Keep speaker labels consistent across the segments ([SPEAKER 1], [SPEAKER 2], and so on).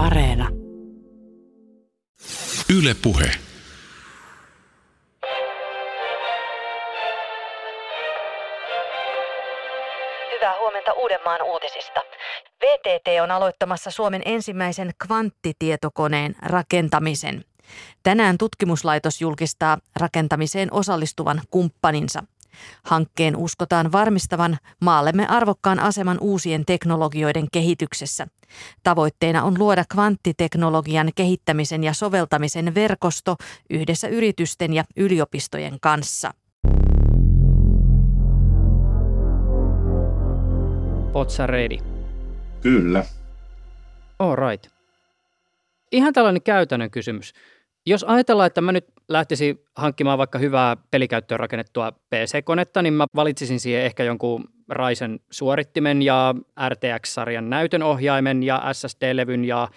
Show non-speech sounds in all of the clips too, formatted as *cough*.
[SPEAKER 1] Areena.
[SPEAKER 2] Yle Puhe.
[SPEAKER 3] Hyvää huomenta Uudenmaan uutisista. VTT on aloittamassa Suomen ensimmäisen kvanttitietokoneen rakentamisen. Tänään tutkimuslaitos julkistaa rakentamiseen osallistuvan kumppaninsa. Hankkeen uskotaan varmistavan maallemme arvokkaan aseman uusien teknologioiden kehityksessä. Tavoitteena on luoda kvanttiteknologian kehittämisen ja soveltamisen verkosto yhdessä yritysten ja yliopistojen kanssa.
[SPEAKER 4] Potsa ready.
[SPEAKER 5] Kyllä.
[SPEAKER 4] All right. Ihan tällainen käytännön kysymys. Jos ajatellaan, että mä nyt lähtisin hankkimaan vaikka hyvää pelikäyttöön rakennettua PC-konetta, niin mä valitsisin siihen ehkä jonkun Ryzen suorittimen ja RTX-sarjan näytönohjaimen ja SSD-levyn ja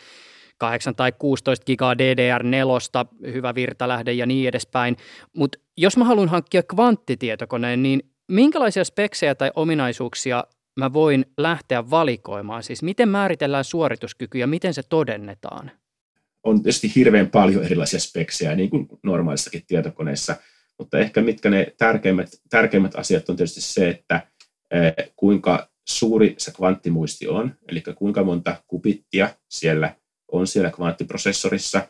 [SPEAKER 4] 8 tai 16 gigaa DDR4, hyvä virtalähde ja niin edespäin. Mutta jos mä haluan hankkia kvanttitietokoneen, niin minkälaisia speksejä tai ominaisuuksia mä voin lähteä valikoimaan? Siis miten määritellään suorituskyky ja miten se todennetaan?
[SPEAKER 5] On tietysti hirveän paljon erilaisia speksejä, niin kuin normaalissakin tietokoneessa, mutta ehkä mitkä ne tärkeimmät, tärkeimmät asiat on tietysti se, että eh, kuinka suuri se kvanttimuisti on, eli kuinka monta kubittia siellä on siellä kvanttiprosessorissa,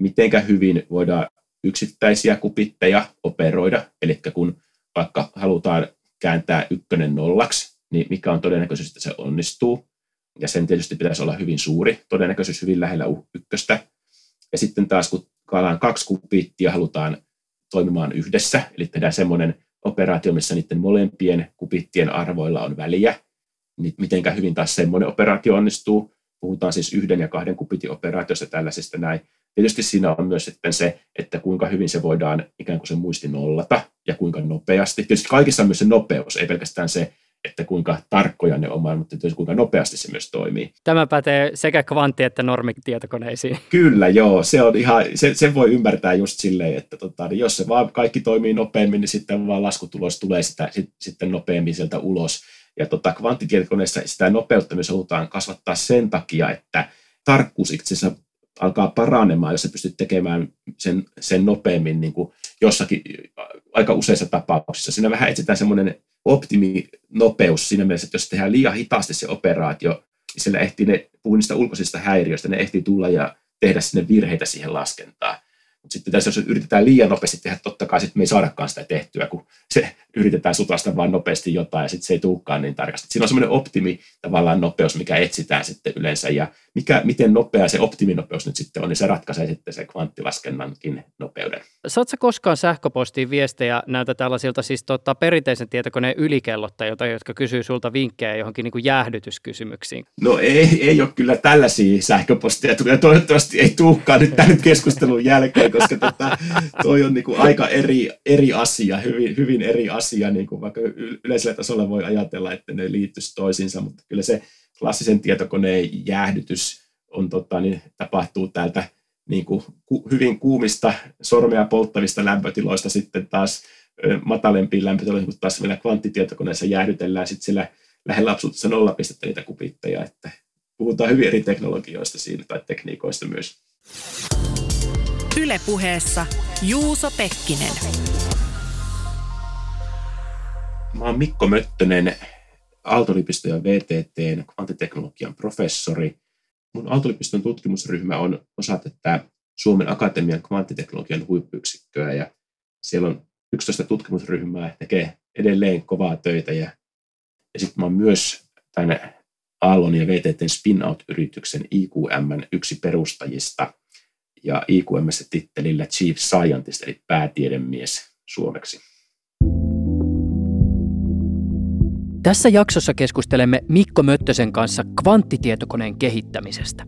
[SPEAKER 5] mitenkä hyvin voidaan yksittäisiä kubitteja operoida, eli kun vaikka halutaan kääntää ykkönen nollaksi, niin mikä on todennäköisyys, että se onnistuu. Ja sen tietysti pitäisi olla hyvin suuri, todennäköisyys hyvin lähellä ykköstä. Ja sitten taas kun kaalaan kaksi kubittia halutaan toimimaan yhdessä, eli tehdään semmoinen operaatio, missä niiden molempien kubittien arvoilla on väliä, niin mitenkä hyvin taas semmoinen operaatio onnistuu. Puhutaan siis yhden ja kahden kubitin operaatiosta tällaisesta näin. Tietysti siinä on myös sitten se, että kuinka hyvin se voidaan ikään kuin se muisti nollata ja kuinka nopeasti. Tietysti kaikissa on myös se nopeus, ei pelkästään se, että kuinka tarkkoja ne on, mutta tietysti kuinka nopeasti se myös toimii.
[SPEAKER 4] Tämä pätee sekä kvantti- että normitietokoneisiin.
[SPEAKER 5] Kyllä, joo. Se on ihan, se, se voi ymmärtää just silleen, että tota, niin jos se vaan kaikki toimii nopeammin, niin sitten vaan laskutulos tulee sitä, sit, sitten nopeammin sieltä ulos. Ja tota, kvanttitietokoneessa sitä nopeutta myös halutaan kasvattaa sen takia, että tarkkuus itse asiassa alkaa paranemaan, jos sä pystyt tekemään sen, sen nopeammin niin kuin jossakin aika useissa tapauksissa. Siinä vähän etsitään semmoinen optiminopeus siinä mielessä, että jos tehdään liian hitaasti se operaatio, niin siellä ehtii ne, puhun niistä ulkoisista häiriöistä, ne ehtii tulla ja tehdä sinne virheitä siihen laskentaan. Mutta sitten tässä, jos yritetään liian nopeasti tehdä, totta kai sitten me ei saadakaan sitä tehtyä, kun se yritetään sutasta vain nopeasti jotain ja sitten se ei tulekaan niin tarkasti. Siinä on semmoinen optimi tavallaan nopeus, mikä etsitään sitten yleensä ja mikä, miten nopea se optiminopeus nyt sitten on, niin se ratkaisee sitten se kvanttilaskennankin nopeuden.
[SPEAKER 4] Saatko koskaan sähköpostiin viestejä näiltä tällaisilta siis tota, perinteisen tietokoneen ylikellottajilta, jotka kysyy sulta vinkkejä johonkin niin kuin jäähdytyskysymyksiin?
[SPEAKER 5] No ei, ei ole kyllä tällaisia sähköposteja, ja toivottavasti ei tulekaan nyt tämän keskustelun jälkeen, koska tota, toi on niin kuin aika eri, eri asia, hyvin, hyvin eri asia, niin kuin vaikka yleisellä tasolla voi ajatella, että ne liittyisi toisiinsa, mutta kyllä se klassisen tietokoneen jäähdytys on, tota, niin, tapahtuu täältä niin kuin, ku, hyvin kuumista, sormea polttavista lämpötiloista sitten taas matalempiin lämpötiloihin, kun taas meillä kvanttitietokoneessa jäähdytellään sitten siellä lähellä absoluuttista nollapistettä niitä kupitteja, että puhutaan hyvin eri teknologioista siinä tai tekniikoista myös.
[SPEAKER 1] Ylepuheessa Juuso Pekkinen.
[SPEAKER 5] Mä oon Mikko Möttönen, Aalto-yliopiston ja VTTn kvanttiteknologian professori. Mun Aalto-yliopiston tutkimusryhmä on osa tätä Suomen Akatemian kvanttiteknologian huippuyksikköä ja siellä on 11 tutkimusryhmää, tekee edelleen kovaa töitä ja, ja sitten mä oon myös tämän Aallon ja VTTn spin-out-yrityksen IQM yksi perustajista ja IQM tittelillä Chief Scientist eli päätiedemies suomeksi.
[SPEAKER 4] Tässä jaksossa keskustelemme Mikko Möttösen kanssa kvanttitietokoneen kehittämisestä.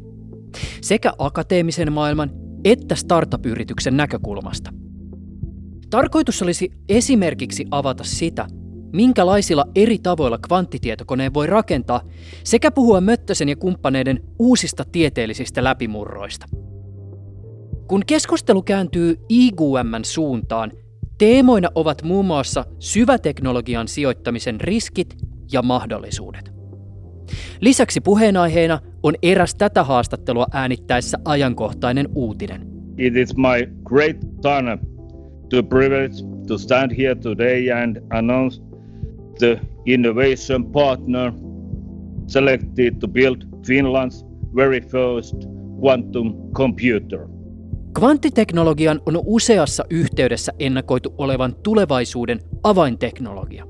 [SPEAKER 4] Sekä akateemisen maailman että startup-yrityksen näkökulmasta. Tarkoitus olisi esimerkiksi avata sitä, minkälaisilla eri tavoilla kvanttitietokoneen voi rakentaa, sekä puhua Möttösen ja kumppaneiden uusista tieteellisistä läpimurroista. Kun keskustelu kääntyy IGUMn suuntaan, Teemoina ovat muun muassa syväteknologian sijoittamisen riskit ja mahdollisuudet. Lisäksi puheenaiheena on eräs tätä haastattelua äänittäessä ajankohtainen uutinen.
[SPEAKER 2] It is my great honor to privilege to stand here today and announce the innovation partner selected to build Finland's very first quantum computer.
[SPEAKER 4] Kvanttiteknologian on useassa yhteydessä ennakoitu olevan tulevaisuuden avainteknologia.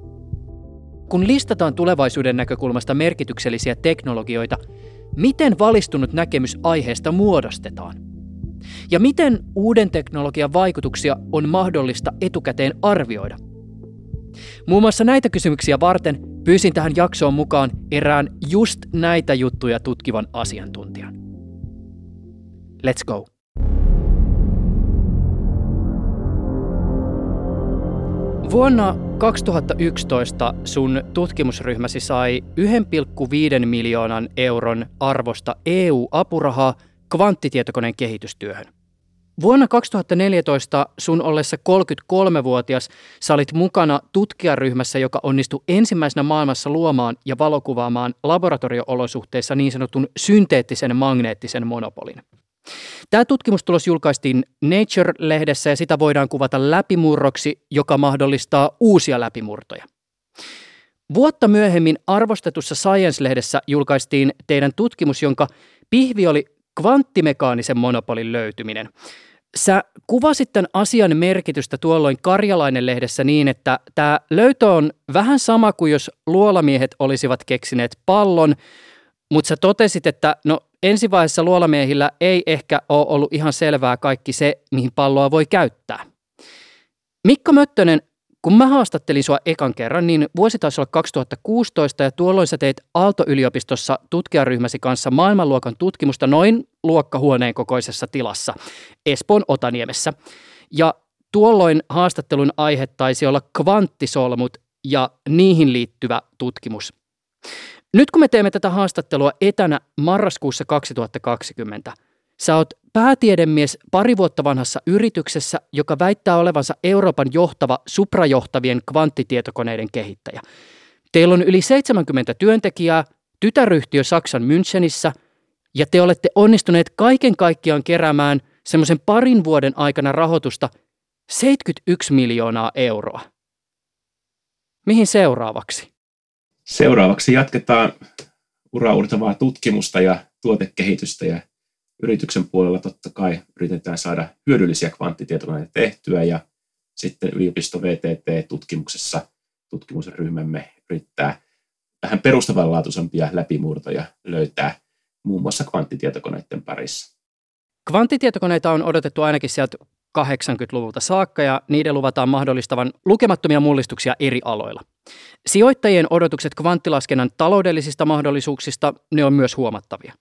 [SPEAKER 4] Kun listataan tulevaisuuden näkökulmasta merkityksellisiä teknologioita, miten valistunut näkemys aiheesta muodostetaan? Ja miten uuden teknologian vaikutuksia on mahdollista etukäteen arvioida? Muun muassa näitä kysymyksiä varten pyysin tähän jaksoon mukaan erään just näitä juttuja tutkivan asiantuntijan. Let's go! Vuonna 2011 sun tutkimusryhmäsi sai 1,5 miljoonan euron arvosta EU-apurahaa kvanttitietokoneen kehitystyöhön. Vuonna 2014 sun ollessa 33-vuotias sä olit mukana tutkijaryhmässä, joka onnistui ensimmäisenä maailmassa luomaan ja valokuvaamaan laboratorioolosuhteissa niin sanotun synteettisen magneettisen monopolin. Tämä tutkimustulos julkaistiin Nature-lehdessä ja sitä voidaan kuvata läpimurroksi, joka mahdollistaa uusia läpimurtoja. Vuotta myöhemmin arvostetussa Science-lehdessä julkaistiin teidän tutkimus, jonka pihvi oli kvanttimekaanisen monopolin löytyminen. Sä kuvasit tämän asian merkitystä tuolloin Karjalainen-lehdessä niin, että tämä löytö on vähän sama kuin jos luolamiehet olisivat keksineet pallon, mutta sä totesit, että no ensivaiheessa luolamiehillä ei ehkä ole ollut ihan selvää kaikki se, mihin palloa voi käyttää. Mikko Möttönen, kun mä haastattelin sua ekan kerran, niin vuosi taisi olla 2016 ja tuolloin sä teit Aalto-yliopistossa tutkijaryhmäsi kanssa maailmanluokan tutkimusta noin luokkahuoneen kokoisessa tilassa Espoon Otaniemessä. Ja tuolloin haastattelun aihe taisi olla kvanttisolmut ja niihin liittyvä tutkimus. Nyt kun me teemme tätä haastattelua etänä marraskuussa 2020, sä oot päätiedemies pari vuotta vanhassa yrityksessä, joka väittää olevansa Euroopan johtava suprajohtavien kvanttitietokoneiden kehittäjä. Teillä on yli 70 työntekijää, tytäryhtiö Saksan Münchenissä, ja te olette onnistuneet kaiken kaikkiaan keräämään semmoisen parin vuoden aikana rahoitusta 71 miljoonaa euroa. Mihin seuraavaksi?
[SPEAKER 5] Seuraavaksi jatketaan uraurtavaa tutkimusta ja tuotekehitystä ja yrityksen puolella totta kai yritetään saada hyödyllisiä kvanttitietokoneita tehtyä ja sitten yliopisto VTT-tutkimuksessa tutkimusryhmämme yrittää vähän perustavanlaatuisempia läpimurtoja löytää muun muassa kvanttitietokoneiden parissa.
[SPEAKER 4] Kvanttitietokoneita on odotettu ainakin sieltä 80-luvulta saakka ja niiden luvataan mahdollistavan lukemattomia mullistuksia eri aloilla. Sijoittajien odotukset kvanttilaskennan taloudellisista mahdollisuuksista ne on myös huomattavia.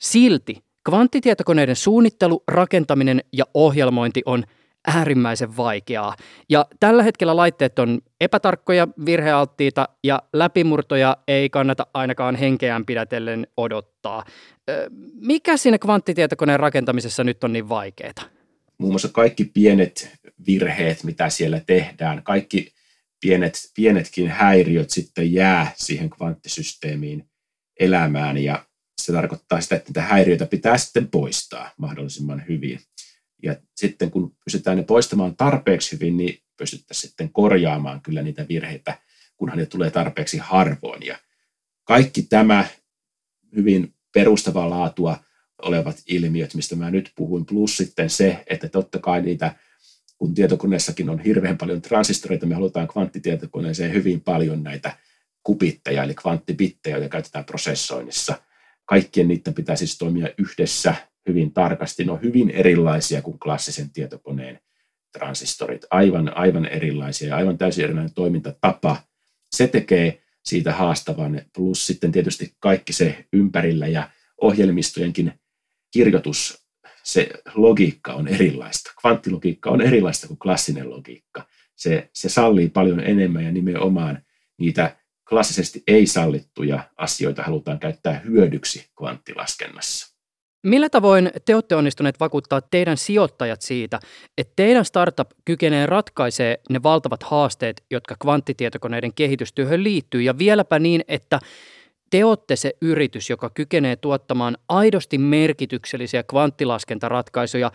[SPEAKER 4] Silti kvanttitietokoneiden suunnittelu, rakentaminen ja ohjelmointi on äärimmäisen vaikeaa. Ja tällä hetkellä laitteet on epätarkkoja, virhealttiita ja läpimurtoja ei kannata ainakaan henkeään pidätellen odottaa. Mikä siinä kvanttitietokoneen rakentamisessa nyt on niin vaikeaa?
[SPEAKER 5] Muun muassa kaikki pienet virheet, mitä siellä tehdään, kaikki pienet, pienetkin häiriöt sitten jää siihen kvanttisysteemiin elämään ja se tarkoittaa sitä, että niitä häiriöitä pitää sitten poistaa mahdollisimman hyvin. Ja sitten kun pystytään ne poistamaan tarpeeksi hyvin, niin pystyttäisiin sitten korjaamaan kyllä niitä virheitä, kunhan ne tulee tarpeeksi harvoin. Ja kaikki tämä hyvin perustavaa laatua olevat ilmiöt, mistä mä nyt puhuin, plus sitten se, että totta kai niitä, kun tietokoneessakin on hirveän paljon transistoreita, me halutaan kvanttitietokoneeseen hyvin paljon näitä kupitteja, eli kvanttibittejä, joita käytetään prosessoinnissa. Kaikkien niiden pitää siis toimia yhdessä hyvin tarkasti. Ne on hyvin erilaisia kuin klassisen tietokoneen transistorit. Aivan, aivan erilaisia ja aivan täysin erilainen toimintatapa. Se tekee siitä haastavan, plus sitten tietysti kaikki se ympärillä ja ohjelmistojenkin kirjoitus, se logiikka on erilaista. Kvanttilogiikka on erilaista kuin klassinen logiikka. Se, se sallii paljon enemmän ja nimenomaan niitä klassisesti ei sallittuja asioita halutaan käyttää hyödyksi kvanttilaskennassa.
[SPEAKER 4] Millä tavoin te olette onnistuneet vakuuttaa teidän sijoittajat siitä, että teidän startup kykenee ratkaisee ne valtavat haasteet, jotka kvanttitietokoneiden kehitystyöhön liittyy, ja vieläpä niin, että te olette se yritys, joka kykenee tuottamaan aidosti merkityksellisiä kvanttilaskentaratkaisuja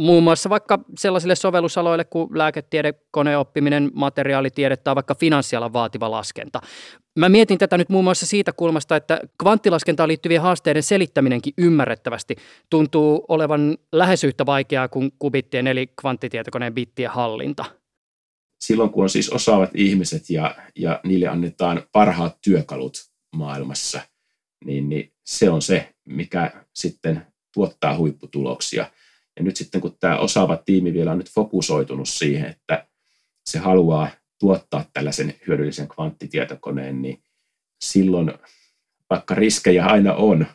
[SPEAKER 4] muun muassa vaikka sellaisille sovellusaloille kuin lääketiede, koneoppiminen, materiaalitiede tai vaikka finanssialan vaativa laskenta. Mä mietin tätä nyt muun muassa siitä kulmasta, että kvanttilaskentaan liittyvien haasteiden selittäminenkin ymmärrettävästi tuntuu olevan lähes yhtä vaikeaa kuin kubittien eli kvanttitietokoneen bittien hallinta.
[SPEAKER 5] Silloin kun on siis osaavat ihmiset ja, ja niille annetaan parhaat työkalut maailmassa, niin, niin se on se, mikä sitten tuottaa huipputuloksia – ja nyt sitten kun tämä osaava tiimi vielä on nyt fokusoitunut siihen, että se haluaa tuottaa tällaisen hyödyllisen kvanttitietokoneen, niin silloin vaikka riskejä aina on,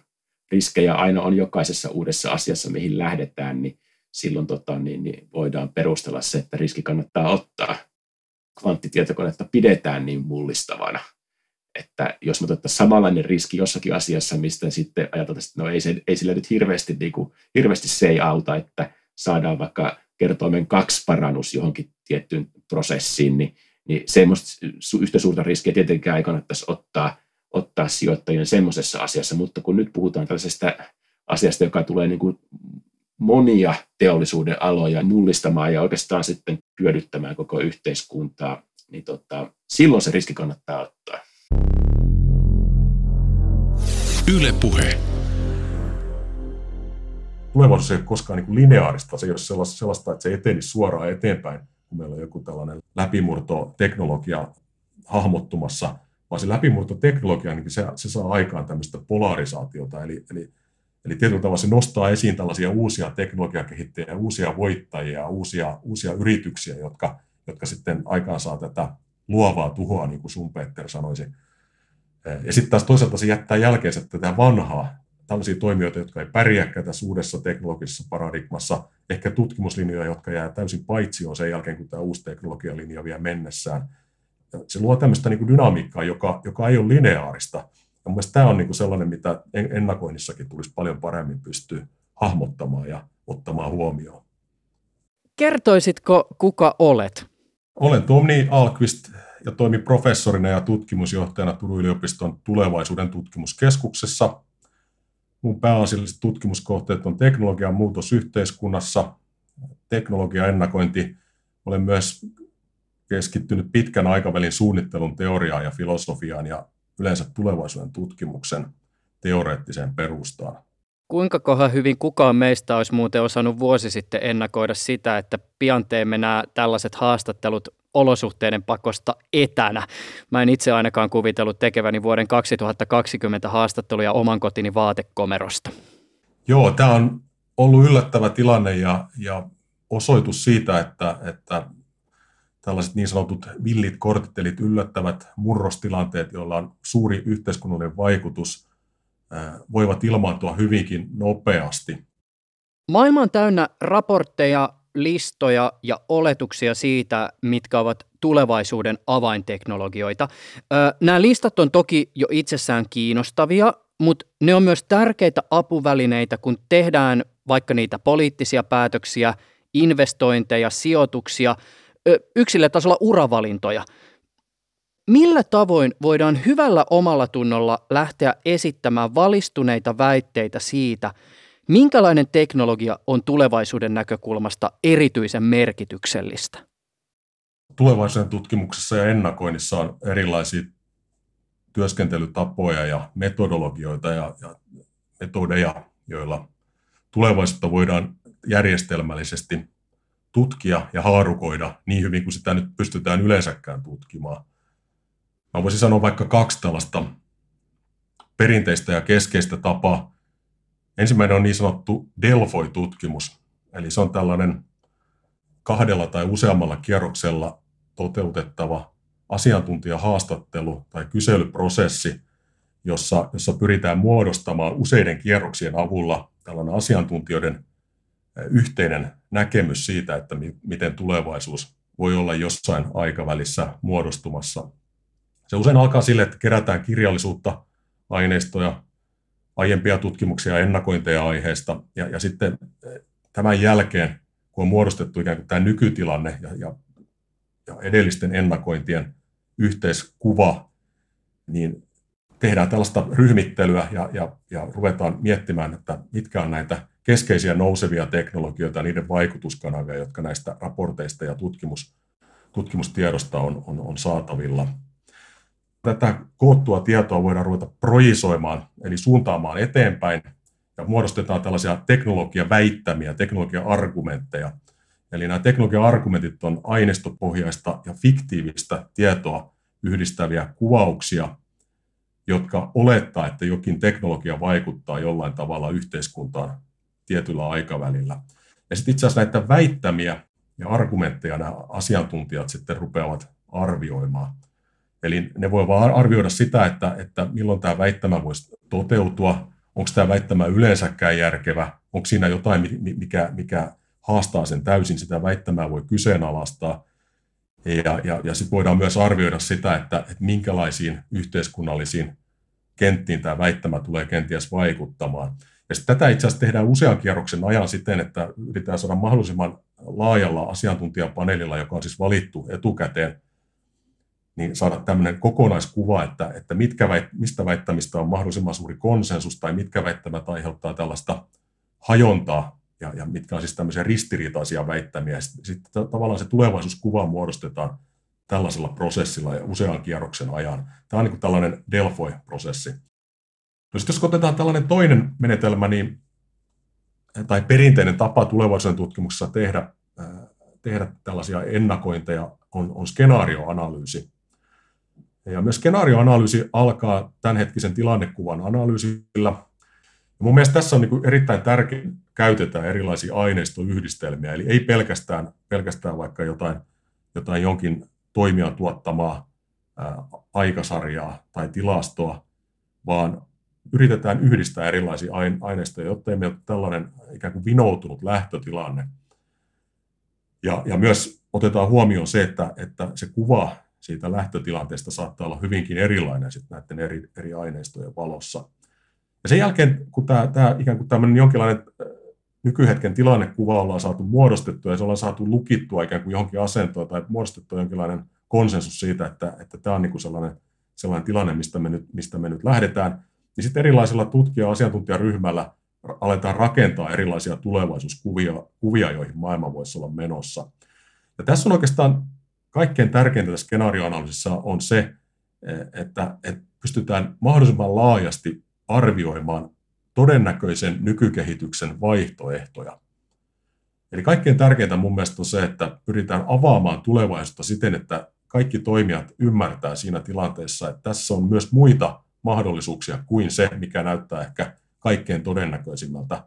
[SPEAKER 5] riskejä aina on jokaisessa uudessa asiassa, mihin lähdetään, niin silloin tota, niin, niin voidaan perustella se, että riski kannattaa ottaa. Kvanttitietokonetta pidetään niin mullistavana – että jos me otettaisiin samanlainen riski jossakin asiassa, mistä sitten ajatellaan, että no ei, se, ei sillä nyt hirveästi, niin kuin, hirveästi se ei auta, että saadaan vaikka kertoimen kaksi parannus johonkin tiettyyn prosessiin, niin, niin semmoista yhtä suurta riskiä tietenkään ei kannattaisi ottaa, ottaa sijoittajien semmoisessa asiassa, mutta kun nyt puhutaan tällaisesta asiasta, joka tulee niin kuin monia teollisuuden aloja mullistamaan ja oikeastaan sitten hyödyttämään koko yhteiskuntaa, niin tota, silloin se riski kannattaa ottaa.
[SPEAKER 6] Yle Puhe.
[SPEAKER 7] Tulevaisuus ei ole koskaan niin lineaarista, se ei ole sellaista, sellaista, että se etenisi suoraan eteenpäin, kun meillä on joku tällainen läpimurtoteknologia hahmottumassa, vaan se läpimurtoteknologia, niin se, se saa aikaan tämmöistä polarisaatiota, eli, eli, eli tietyllä tavalla se nostaa esiin tällaisia uusia teknologiakehittäjiä, uusia voittajia, uusia, uusia yrityksiä, jotka, jotka sitten aikaan saa tätä luovaa tuhoa, niin kuin sun Peter sanoisi. Ja sitten taas toisaalta se jättää jälkeensä tätä vanhaa, tällaisia toimijoita, jotka ei pärjääkään tässä uudessa teknologisessa paradigmassa, ehkä tutkimuslinjoja, jotka jää täysin paitsioon sen jälkeen, kun tämä uusi teknologialinja vie mennessään. Se luo tämmöistä niin kuin dynamiikkaa, joka, joka ei ole lineaarista. Ja mielestäni tämä on niin kuin sellainen, mitä ennakoinnissakin tulisi paljon paremmin pystyä hahmottamaan ja ottamaan huomioon.
[SPEAKER 4] Kertoisitko, kuka olet?
[SPEAKER 7] Olen Tomni Alkvist, ja toimi professorina ja tutkimusjohtajana Turun yliopiston tulevaisuuden tutkimuskeskuksessa. Mun pääasialliset tutkimuskohteet on teknologian muutos yhteiskunnassa, teknologian ennakointi. Olen myös keskittynyt pitkän aikavälin suunnittelun teoriaan ja filosofiaan ja yleensä tulevaisuuden tutkimuksen teoreettiseen perustaan.
[SPEAKER 4] Kuinka kohan hyvin kukaan meistä olisi muuten osannut vuosi sitten ennakoida sitä, että pian teemme nämä tällaiset haastattelut olosuhteiden pakosta etänä. Mä en itse ainakaan kuvitellut tekeväni vuoden 2020 haastatteluja oman kotini vaatekomerosta.
[SPEAKER 7] Joo, tämä on ollut yllättävä tilanne ja, ja osoitus siitä, että, että tällaiset niin sanotut villit kortit, eli yllättävät murrostilanteet, joilla on suuri yhteiskunnallinen vaikutus, voivat ilmaantua hyvinkin nopeasti.
[SPEAKER 4] Maailma on täynnä raportteja listoja ja oletuksia siitä, mitkä ovat tulevaisuuden avainteknologioita. Nämä listat on toki jo itsessään kiinnostavia, mutta ne on myös tärkeitä apuvälineitä, kun tehdään vaikka niitä poliittisia päätöksiä, investointeja, sijoituksia, yksilötasolla uravalintoja. Millä tavoin voidaan hyvällä omalla tunnolla lähteä esittämään valistuneita väitteitä siitä, Minkälainen teknologia on tulevaisuuden näkökulmasta erityisen merkityksellistä?
[SPEAKER 7] Tulevaisuuden tutkimuksessa ja ennakoinnissa on erilaisia työskentelytapoja ja metodologioita ja, ja metodeja, joilla tulevaisuutta voidaan järjestelmällisesti tutkia ja haarukoida niin hyvin kuin sitä nyt pystytään yleensäkään tutkimaan. Mä voisin sanoa vaikka kaksi tällaista perinteistä ja keskeistä tapaa Ensimmäinen on niin sanottu Delfoi-tutkimus, eli se on tällainen kahdella tai useammalla kierroksella toteutettava asiantuntijahaastattelu tai kyselyprosessi, jossa, jossa pyritään muodostamaan useiden kierroksien avulla tällainen asiantuntijoiden yhteinen näkemys siitä, että mi, miten tulevaisuus voi olla jossain aikavälissä muodostumassa. Se usein alkaa sille, että kerätään kirjallisuutta, aineistoja, aiempia tutkimuksia ja ennakointeja aiheesta. Ja, ja sitten eh, tämän jälkeen, kun on muodostettu ikään kuin tämä nykytilanne ja, ja, ja edellisten ennakointien yhteiskuva, niin tehdään tällaista ryhmittelyä ja, ja, ja ruvetaan miettimään, että mitkä on näitä keskeisiä nousevia teknologioita ja niiden vaikutuskanavia, jotka näistä raporteista ja tutkimus, tutkimustiedosta on, on, on saatavilla. Tätä koottua tietoa voidaan ruveta projisoimaan, eli suuntaamaan eteenpäin, ja muodostetaan tällaisia teknologiaväittämiä, teknologia-argumentteja. Eli nämä teknologia-argumentit on aineistopohjaista ja fiktiivistä tietoa yhdistäviä kuvauksia, jotka olettaa, että jokin teknologia vaikuttaa jollain tavalla yhteiskuntaan tietyllä aikavälillä. Ja sitten itse asiassa näitä väittämiä ja argumentteja nämä asiantuntijat sitten rupeavat arvioimaan. Eli ne voi vaan arvioida sitä, että, että milloin tämä väittämä voisi toteutua, onko tämä väittämä yleensäkään järkevä, onko siinä jotain, mikä, mikä haastaa sen täysin, sitä väittämää voi kyseenalaistaa. Ja, ja, ja sitten voidaan myös arvioida sitä, että, että minkälaisiin yhteiskunnallisiin kenttiin tämä väittämä tulee kenties vaikuttamaan. Ja tätä itse asiassa tehdään usean kierroksen ajan siten, että yritetään saada mahdollisimman laajalla asiantuntijapaneelilla, joka on siis valittu etukäteen, niin saada tämmöinen kokonaiskuva, että, että mitkä väit, mistä väittämistä on mahdollisimman suuri konsensus tai mitkä väittämät aiheuttaa tällaista hajontaa ja, ja mitkä on siis tämmöisiä ristiriitaisia väittämiä. Sitten, sitten tavallaan se tulevaisuuskuva muodostetaan tällaisella prosessilla ja usean kierroksen ajan. Tämä on niin tällainen Delphi-prosessi. No sitten jos otetaan tällainen toinen menetelmä, niin, tai perinteinen tapa tulevaisuuden tutkimuksessa tehdä, tehdä tällaisia ennakointeja, on, on skenaarioanalyysi. Ja myös skenaarioanalyysi alkaa tämänhetkisen tilannekuvan analyysillä. Ja mun mielestä tässä on niin erittäin tärkeää käytetään erilaisia aineistoyhdistelmiä, eli ei pelkästään, pelkästään vaikka jotain, jotain jonkin toimijan tuottamaa ää, aikasarjaa tai tilastoa, vaan yritetään yhdistää erilaisia aineistoja, jotta ei ole tällainen ikään kuin vinoutunut lähtötilanne. Ja, ja myös otetaan huomioon se, että, että se kuva siitä lähtötilanteesta saattaa olla hyvinkin erilainen sitten näiden eri, eri aineistojen valossa. Ja sen jälkeen, kun tämä, tämä ikään kuin tämmöinen jonkinlainen nykyhetken tilannekuva ollaan saatu muodostettua ja se ollaan saatu lukittua ikään kuin johonkin asentoon tai muodostettua jonkinlainen konsensus siitä, että, että tämä on niin kuin sellainen, sellainen tilanne, mistä me, nyt, mistä me nyt lähdetään, niin sitten erilaisilla tutkija- ja asiantuntijaryhmällä aletaan rakentaa erilaisia tulevaisuuskuvia, kuvia, joihin maailma voisi olla menossa. Ja tässä on oikeastaan kaikkein tärkeintä tässä skenaarioanalyysissä on se, että, että pystytään mahdollisimman laajasti arvioimaan todennäköisen nykykehityksen vaihtoehtoja. Eli kaikkein tärkeintä mun mielestä on se, että pyritään avaamaan tulevaisuutta siten, että kaikki toimijat ymmärtää siinä tilanteessa, että tässä on myös muita mahdollisuuksia kuin se, mikä näyttää ehkä kaikkein todennäköisimmältä.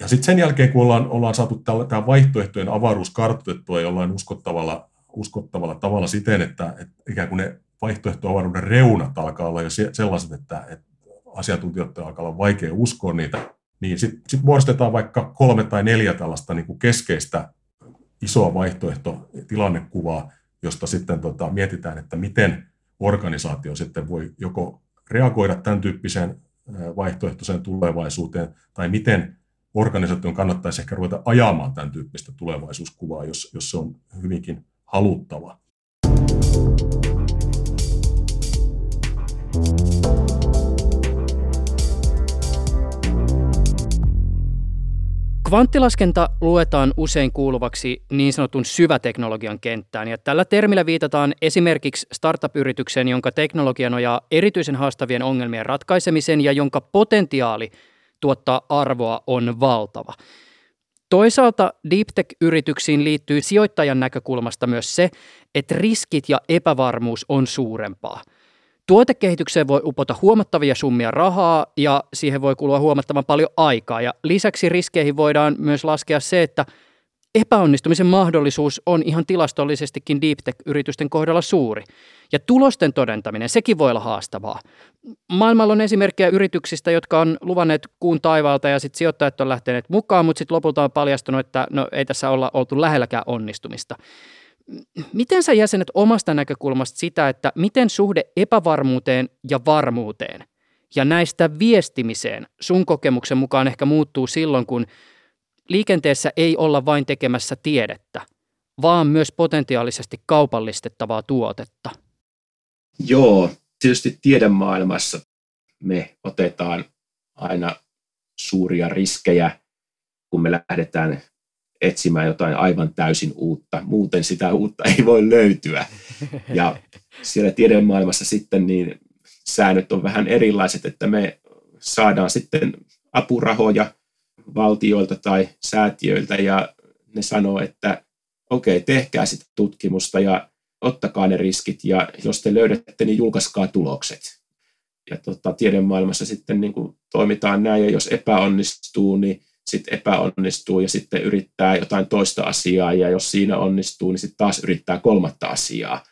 [SPEAKER 7] Ja sitten sen jälkeen, kun ollaan, ollaan saatu tämä vaihtoehtojen avaruus kartoitettua jollain uskottavalla, uskottavalla tavalla siten, että, että ikään kuin ne vaihtoehtoavaruuden reunat alkaa olla jo sellaiset, että, että asiantuntijat alkaa olla vaikea uskoa niitä, niin sitten sit muodostetaan vaikka kolme tai neljä tällaista niin kuin keskeistä isoa vaihtoehtotilannekuvaa, josta sitten tota, mietitään, että miten organisaatio sitten voi joko reagoida tämän tyyppiseen vaihtoehtoiseen tulevaisuuteen, tai miten organisaation kannattaisi ehkä ruveta ajamaan tämän tyyppistä tulevaisuuskuvaa, jos, jos se on hyvinkin haluttava.
[SPEAKER 4] Kvanttilaskenta luetaan usein kuuluvaksi niin sanotun syväteknologian kenttään, ja tällä termillä viitataan esimerkiksi startup-yritykseen, jonka teknologia nojaa erityisen haastavien ongelmien ratkaisemiseen ja jonka potentiaali tuottaa arvoa on valtava. Toisaalta deep tech-yrityksiin liittyy sijoittajan näkökulmasta myös se, että riskit ja epävarmuus on suurempaa – Tuotekehitykseen voi upota huomattavia summia rahaa ja siihen voi kulua huomattavan paljon aikaa. Ja lisäksi riskeihin voidaan myös laskea se, että epäonnistumisen mahdollisuus on ihan tilastollisestikin deep tech-yritysten kohdalla suuri. Ja tulosten todentaminen, sekin voi olla haastavaa. Maailmalla on esimerkkejä yrityksistä, jotka on luvanneet kuun taivaalta ja sitten sijoittajat on lähteneet mukaan, mutta sitten lopulta on paljastunut, että no ei tässä olla oltu lähelläkään onnistumista miten sä jäsenet omasta näkökulmasta sitä, että miten suhde epävarmuuteen ja varmuuteen ja näistä viestimiseen sun kokemuksen mukaan ehkä muuttuu silloin, kun liikenteessä ei olla vain tekemässä tiedettä, vaan myös potentiaalisesti kaupallistettavaa tuotetta?
[SPEAKER 5] Joo, Tietysti tiedemaailmassa me otetaan aina suuria riskejä, kun me lähdetään etsimään jotain aivan täysin uutta. Muuten sitä uutta ei voi löytyä. Ja siellä tiedemaailmassa sitten niin säännöt on vähän erilaiset, että me saadaan sitten apurahoja valtioilta tai säätiöiltä ja ne sanoo, että okei, okay, tehkää sitä tutkimusta ja ottakaa ne riskit ja jos te löydätte, niin julkaiskaa tulokset. Ja tota, tiedemaailmassa sitten niin kuin toimitaan näin ja jos epäonnistuu, niin sitten epäonnistuu ja sitten yrittää jotain toista asiaa ja jos siinä onnistuu, niin sitten taas yrittää kolmatta asiaa.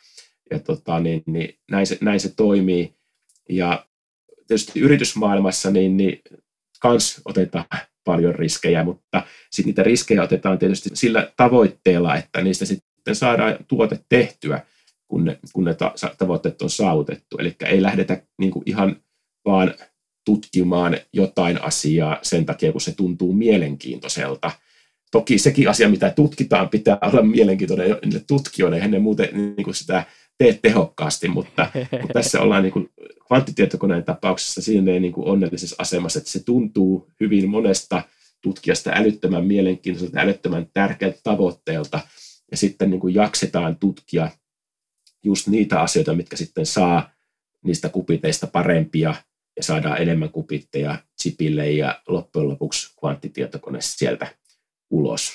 [SPEAKER 5] Ja tota, niin, niin näin, se, näin se toimii. Ja tietysti yritysmaailmassa niin, niin kans otetaan paljon riskejä, mutta sitten niitä riskejä otetaan tietysti sillä tavoitteella, että niistä sitten saadaan tuote tehtyä, kun ne, kun ne ta- tavoitteet on saavutettu. Eli ei lähdetä niin kuin ihan vaan tutkimaan jotain asiaa sen takia, kun se tuntuu mielenkiintoiselta. Toki sekin asia, mitä tutkitaan, pitää olla mielenkiintoinen tutkijoille, eihän ne muuten niin kuin sitä tee tehokkaasti, mutta, mutta tässä ollaan niin kuin kvanttitietokoneen tapauksessa siinä niin kuin onnellisessa asemassa, että se tuntuu hyvin monesta tutkijasta älyttömän mielenkiintoiselta, älyttömän tärkeältä tavoitteelta, ja sitten niin kuin jaksetaan tutkia just niitä asioita, mitkä sitten saa niistä kupiteista parempia ja saadaan enemmän kupitteja chipille ja loppujen lopuksi kvanttitietokone sieltä ulos.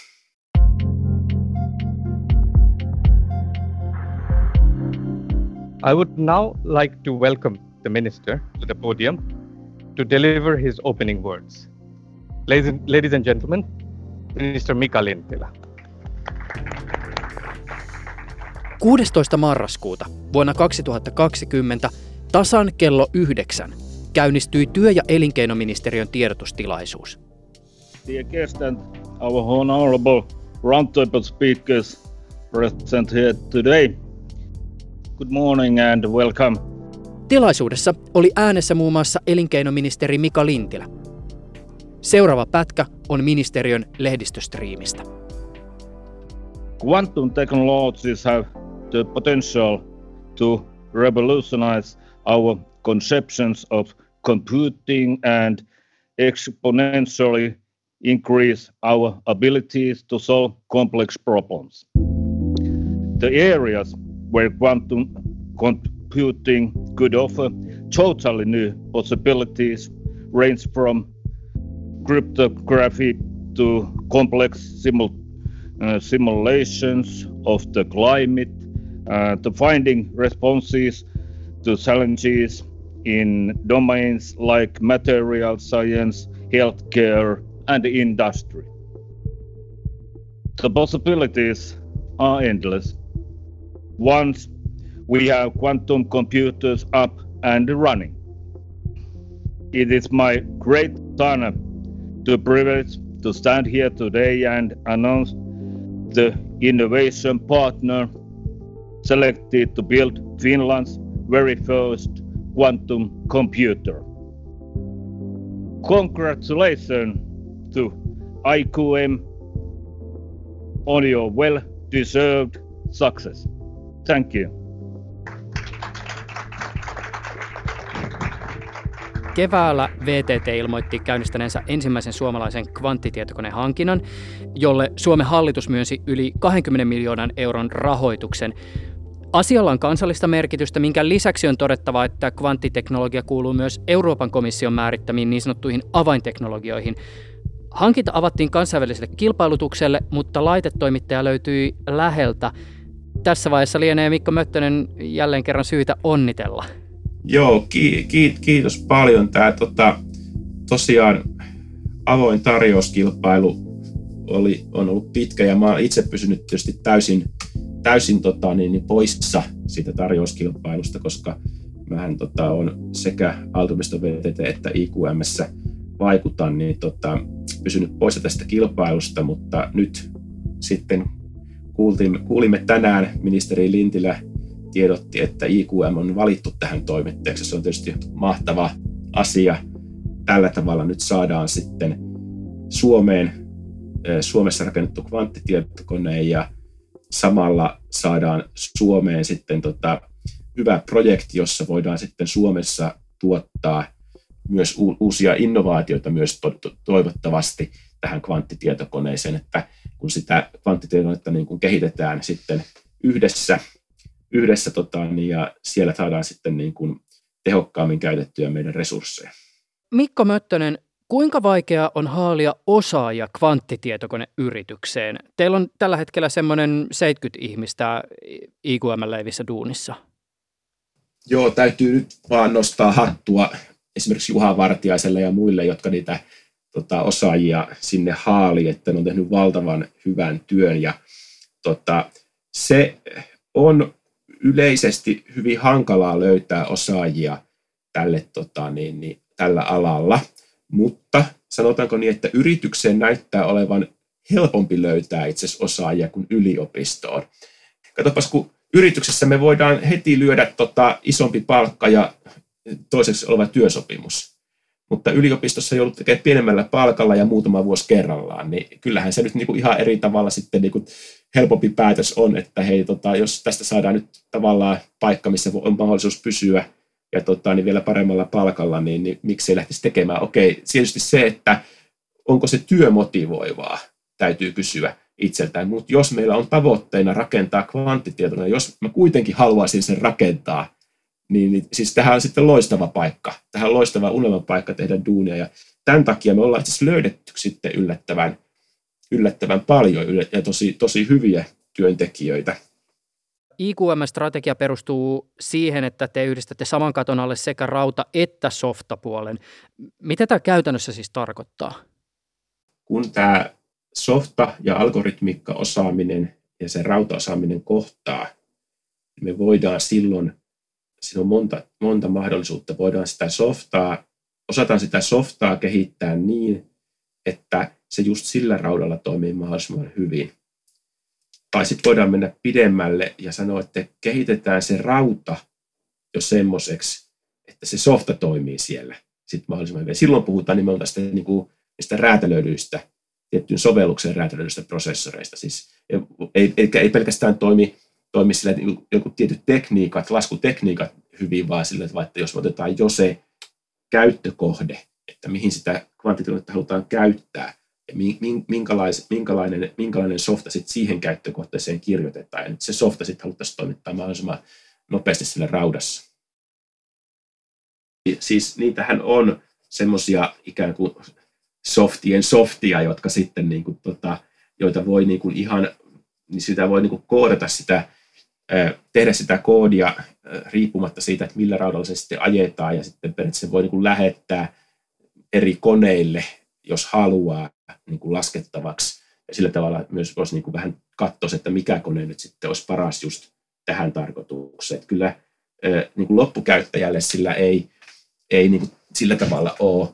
[SPEAKER 8] I would now like to welcome the minister to the podium to deliver his opening words. Ladies, ladies and gentlemen, Minister Mika Lintilä.
[SPEAKER 4] 16. marraskuuta vuonna 2020 tasan kello yhdeksän käynnistyi työ- ja elinkeinoministeriön tiedotustilaisuus.
[SPEAKER 2] Dear guest and our honorable roundtable speakers present here today. Good morning and welcome.
[SPEAKER 4] Tilaisuudessa oli äänessä muun muassa elinkeinoministeri Mika Lintilä. Seuraava pätkä on ministeriön lehdistöstriimistä.
[SPEAKER 2] Quantum technologies have the potential to revolutionize our conceptions of computing and exponentially increase our abilities to solve complex problems. The areas where quantum computing could offer totally new possibilities range from cryptography to complex simul- uh, simulations of the climate, uh, to finding responses to challenges in domains like material science, healthcare, and industry. The possibilities are endless. Once we have quantum computers up and running. It is my great honor to privilege to stand here today and announce the innovation partner selected to build Finland's very first quantum computer. Congratulations to IQM on your well deserved success. Thank you.
[SPEAKER 4] Keväällä VTT ilmoitti käynnistäneensä ensimmäisen suomalaisen kvanttitietokoneen hankinnan, jolle Suomen hallitus myönsi yli 20 miljoonan euron rahoituksen. Asialla on kansallista merkitystä, minkä lisäksi on todettava, että kvanttiteknologia kuuluu myös Euroopan komission määrittämiin niin sanottuihin avainteknologioihin. Hankinta avattiin kansainväliselle kilpailutukselle, mutta laitetoimittaja löytyi läheltä. Tässä vaiheessa lienee Mikko Möttönen jälleen kerran syytä onnitella.
[SPEAKER 5] Joo, ki, ki, kiitos paljon. Tämä tota, tosiaan avoin tarjouskilpailu oli, on ollut pitkä ja mä oon itse pysynyt tietysti täysin, täysin tota, niin, niin poissa siitä tarjouskilpailusta, koska mähän tota, on sekä Altumiston VTT että IQMssä vaikutan, niin tota, pysynyt poissa tästä kilpailusta, mutta nyt sitten kuulimme, kuulimme tänään ministeri Lintilä tiedotti, että IQM on valittu tähän toimittajaksi. Se on tietysti mahtava asia. Tällä tavalla nyt saadaan sitten Suomeen, Suomessa rakennettu kvanttitietokone ja samalla saadaan Suomeen sitten tota hyvä projekti, jossa voidaan sitten Suomessa tuottaa myös uusia innovaatioita myös to- to- toivottavasti tähän kvanttitietokoneeseen, että kun sitä kvanttitietokonetta niin kun kehitetään sitten yhdessä, yhdessä tota, niin ja siellä saadaan sitten niin kuin tehokkaammin käytettyä meidän resursseja.
[SPEAKER 4] Mikko Möttönen, kuinka vaikea on haalia osaajia kvanttitietokoneyritykseen? Teillä on tällä hetkellä semmoinen 70 ihmistä IQM-leivissä duunissa.
[SPEAKER 5] Joo, täytyy nyt vaan nostaa hattua esimerkiksi Juha Vartiaiselle ja muille, jotka niitä tota, osaajia sinne haali, että ne on tehnyt valtavan hyvän työn. Ja, tota, se on yleisesti hyvin hankalaa löytää osaajia tälle, tota, niin, niin, tällä alalla, mutta sanotaanko niin, että yritykseen näyttää olevan helpompi löytää itse osaajia kuin yliopistoon. Katsopas, kun yrityksessä me voidaan heti lyödä tota isompi palkka ja toiseksi oleva työsopimus. Mutta yliopistossa joudut tekemään pienemmällä palkalla ja muutama vuosi kerrallaan, niin kyllähän se nyt niin kuin ihan eri tavalla sitten niin kuin helpompi päätös on, että hei, tota, jos tästä saadaan nyt tavallaan paikka, missä on mahdollisuus pysyä ja tota, niin vielä paremmalla palkalla, niin, niin ei lähtisi tekemään? Okei, tietysti se, että onko se työ motivoivaa, täytyy kysyä itseltään. Mutta jos meillä on tavoitteena rakentaa kvanttitietona, jos mä kuitenkin haluaisin sen rakentaa, niin, niin siis tähän on sitten loistava paikka. Tähän on loistava unelman paikka tehdä duunia. Ja tämän takia me ollaan itse löydetty sitten yllättävän, yllättävän paljon ja tosi, tosi hyviä työntekijöitä.
[SPEAKER 4] IQM-strategia perustuu siihen, että te yhdistätte saman katon alle sekä rauta- että softapuolen. Mitä tämä käytännössä siis tarkoittaa?
[SPEAKER 5] Kun tämä softa- ja algoritmikka-osaaminen ja se rautaosaaminen kohtaa, me voidaan silloin siinä on monta, monta mahdollisuutta. Voidaan sitä softaa, osataan sitä softaa kehittää niin, että se just sillä raudalla toimii mahdollisimman hyvin. Tai sitten voidaan mennä pidemmälle ja sanoa, että kehitetään se rauta jo semmoiseksi, että se softa toimii siellä sitten mahdollisimman hyvin. Silloin puhutaan nimenomaan tästä niin kuin, niistä räätälöidyistä, tiettyyn sovelluksen räätälöidyistä prosessoreista. Siis ei, ei, ei pelkästään toimi toimi sillä, että joku tietyt tekniikat, laskutekniikat hyvin, vaan sillä, että jos me otetaan jo se käyttökohde, että mihin sitä kvanttitietokonetta halutaan käyttää, ja minkälainen, minkälainen, minkälainen softa sit siihen käyttökohteeseen kirjoitetaan, ja nyt se softa sitten haluttaisiin toimittaa mahdollisimman nopeasti sillä raudassa. Siis niitähän on semmoisia ikään kuin softien softia, jotka sitten niin kuin, tota, joita voi niin kuin ihan, niin sitä voi niin kuin koodata sitä tehdä sitä koodia riippumatta siitä, että millä raudalla se sitten ajetaan ja sitten periaatteessa voi niin kuin lähettää eri koneille, jos haluaa niin kuin laskettavaksi. Ja sillä tavalla myös voisi niin kuin vähän katsoa, että mikä kone nyt sitten olisi paras just tähän tarkoitukseen. Että kyllä niin kuin loppukäyttäjälle sillä ei, ei niin kuin sillä tavalla ole,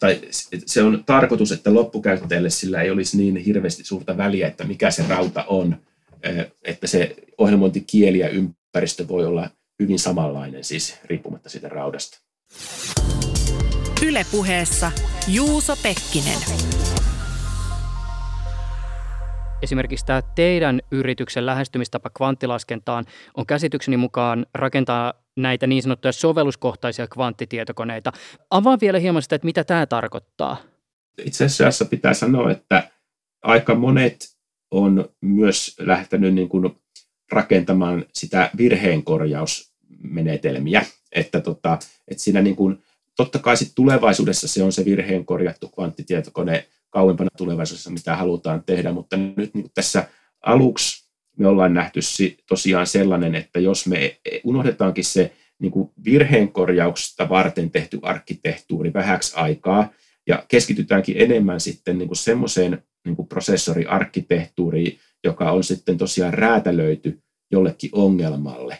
[SPEAKER 5] tai se on tarkoitus, että loppukäyttäjälle sillä ei olisi niin hirveästi suurta väliä, että mikä se rauta on, että se ohjelmointikieli ja ympäristö voi olla hyvin samanlainen, siis riippumatta siitä raudasta.
[SPEAKER 1] Ylepuheessa Juuso Pekkinen.
[SPEAKER 4] Esimerkiksi tämä teidän yrityksen lähestymistapa kvanttilaskentaan on käsitykseni mukaan rakentaa näitä niin sanottuja sovelluskohtaisia kvanttitietokoneita. Avaa vielä hieman sitä, että mitä tämä tarkoittaa.
[SPEAKER 5] Itse asiassa pitää sanoa, että aika monet on myös lähtenyt niin kuin rakentamaan sitä virheenkorjausmenetelmiä, että, tota, että siinä niin kuin, totta kai sit tulevaisuudessa se on se virheen korjattu kvanttitietokone kauempana tulevaisuudessa, mitä halutaan tehdä, mutta nyt niin tässä aluksi me ollaan nähty tosiaan sellainen, että jos me unohdetaankin se niin kuin virheenkorjausta varten tehty arkkitehtuuri vähäksi aikaa ja keskitytäänkin enemmän sitten niin kuin semmoiseen niin kuin prosessoriarkkitehtuuriin, joka on sitten tosiaan räätälöity jollekin ongelmalle,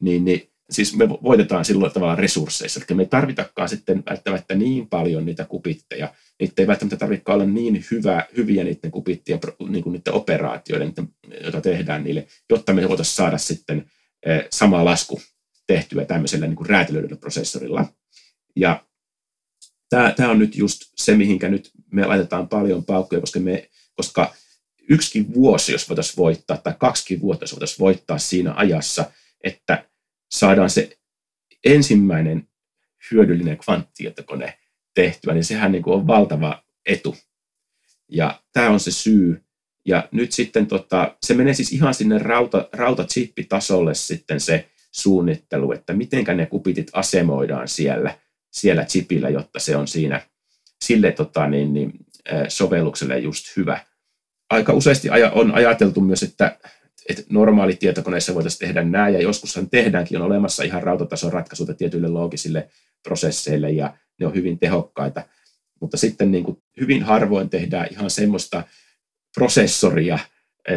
[SPEAKER 5] niin, niin siis me voitetaan silloin tavallaan resursseissa. Eli me ei tarvitakaan sitten välttämättä niin paljon niitä kupitteja. Niitä ei välttämättä tarvitse olla niin hyvä, hyviä niiden kupittien, niin kuin niiden operaatioiden, joita tehdään niille, jotta me voitaisiin saada sitten eh, sama lasku tehtyä tämmöisellä niin kuin räätälöidyllä prosessorilla. Ja tämä, tämä on nyt just se, mihinkä nyt me laitetaan paljon paukkuja, koska, me, koska yksikin vuosi, jos voitaisiin voittaa, tai kaksikin vuotta, jos voitaisiin voittaa siinä ajassa, että saadaan se ensimmäinen hyödyllinen kvanttitietokone tehtyä, niin sehän niin kuin on valtava etu. Ja tämä on se syy. Ja nyt sitten tota, se menee siis ihan sinne rauta, rautachippitasolle sitten se suunnittelu, että mitenkä ne kupitit asemoidaan siellä, siellä chipillä, jotta se on siinä sille tota, niin, niin, sovellukselle just hyvä. Aika useasti on ajateltu myös, että, että normaali tietokoneessa voitaisiin tehdä nämä, ja joskushan tehdäänkin, on olemassa ihan rautatason ratkaisuja tietyille loogisille prosesseille, ja ne on hyvin tehokkaita. Mutta sitten niin kuin hyvin harvoin tehdään ihan semmoista prosessoria,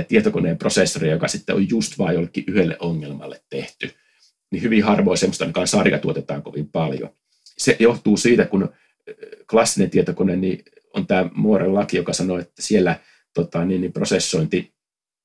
[SPEAKER 5] tietokoneen prosessoria, joka sitten on just vain jollekin yhdelle ongelmalle tehty. Niin hyvin harvoin semmoista, on sarja tuotetaan kovin paljon. Se johtuu siitä, kun klassinen tietokone niin on tämä Mooren laki, joka sanoo, että siellä tota, niin, niin prosessointi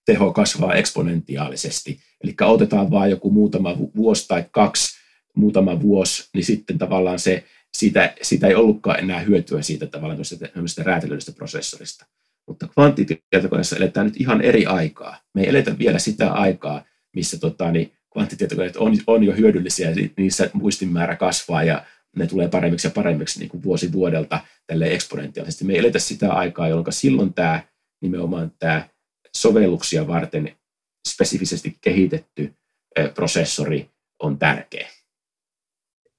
[SPEAKER 5] teho kasvaa eksponentiaalisesti. Eli otetaan vain joku muutama vuosi tai kaksi, muutama vuosi, niin sitten tavallaan se, siitä, siitä ei ollutkaan enää hyötyä siitä tavallaan tämmöisestä räätälöidystä prosessorista. Mutta kvanttitietokoneessa eletään nyt ihan eri aikaa. Me ei eletä vielä sitä aikaa, missä tota, niin kvanttitietokoneet on, on jo hyödyllisiä, niissä muistinmäärä kasvaa ja ne tulee paremmiksi ja paremmiksi niin kuin vuosi vuodelta tälle eksponentiaalisesti. Me ei eletä sitä aikaa, jolloin silloin tämä nimenomaan tämä sovelluksia varten spesifisesti kehitetty prosessori on tärkeä.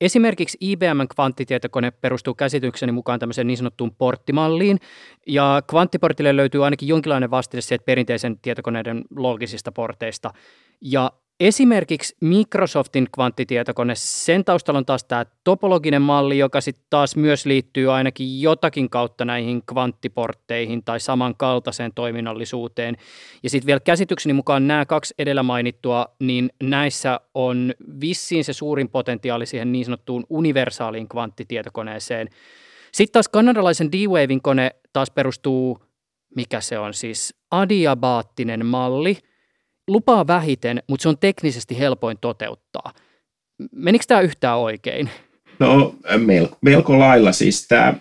[SPEAKER 4] Esimerkiksi IBMn kvanttitietokone perustuu käsitykseni mukaan tämmöiseen niin sanottuun porttimalliin, ja kvanttiportille löytyy ainakin jonkinlainen vastine perinteisen tietokoneiden logisista porteista. Ja Esimerkiksi Microsoftin kvanttitietokone, sen taustalla on taas tämä topologinen malli, joka sitten taas myös liittyy ainakin jotakin kautta näihin kvanttiportteihin tai samankaltaiseen toiminnallisuuteen. Ja sitten vielä käsitykseni mukaan nämä kaksi edellä mainittua, niin näissä on vissiin se suurin potentiaali siihen niin sanottuun universaaliin kvanttitietokoneeseen. Sitten taas kanadalaisen D-Wavin kone taas perustuu, mikä se on siis, adiabaattinen malli – lupaa vähiten, mutta se on teknisesti helpoin toteuttaa. Menikö tämä yhtään oikein?
[SPEAKER 5] No melko, melko lailla siis tämä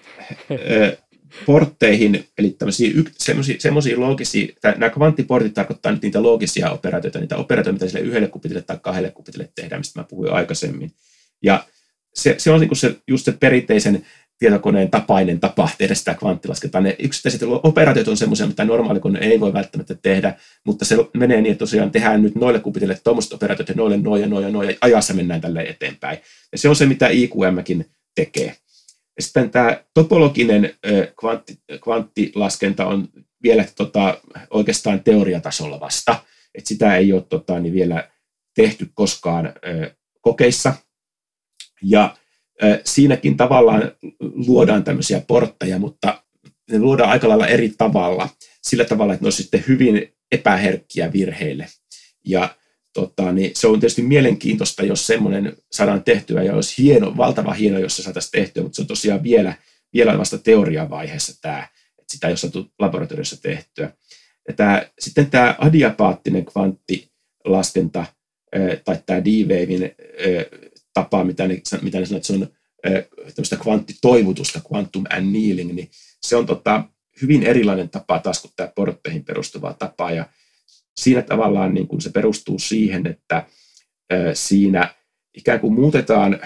[SPEAKER 5] portteihin, eli semmoisia loogisia, nämä kvanttiportit tarkoittaa nyt niitä loogisia operaatioita, niitä operaatioita, mitä sille yhdelle kupitille tai kahdelle kupitille tehdään, mistä mä puhuin aikaisemmin. Ja se, se on niin se, just se perinteisen tietokoneen tapainen tapa tehdä sitä kvanttilaskentaa. Ne yksittäiset operaatiot on semmoisia, mitä normaali kone ei voi välttämättä tehdä, mutta se menee niin, että tosiaan tehdään nyt noille kupitille tuommoiset operaatiot ja noille noin ja noin ja noin, ja ajassa mennään tälle eteenpäin. Ja se on se, mitä IQMkin tekee. Ja sitten tämä topologinen kvantti, kvanttilaskenta on vielä tota, oikeastaan teoriatasolla vasta, että sitä ei ole tota, niin vielä tehty koskaan kokeissa. Ja siinäkin tavallaan luodaan tämmöisiä portteja, mutta ne luodaan aika lailla eri tavalla. Sillä tavalla, että ne on sitten hyvin epäherkkiä virheille. Ja tota, niin se on tietysti mielenkiintoista, jos semmoinen saadaan tehtyä, ja olisi hieno, valtava hieno, jos se saataisiin tehtyä, mutta se on tosiaan vielä, vielä vasta teoriavaiheessa tämä, että sitä ei ole saatu laboratoriossa tehtyä. Ja tämä, sitten tämä adiapaattinen kvanttilaskenta, tai tämä D-Wavein tapaa, mitä ne, mitä ne sanoo, että se on tämmöistä kvanttitoivutusta, quantum annealing, niin se on tota, hyvin erilainen tapa taas kuin tämä portteihin perustuva tapa. Ja siinä tavallaan niin kuin se perustuu siihen, että siinä ikään kuin muutetaan,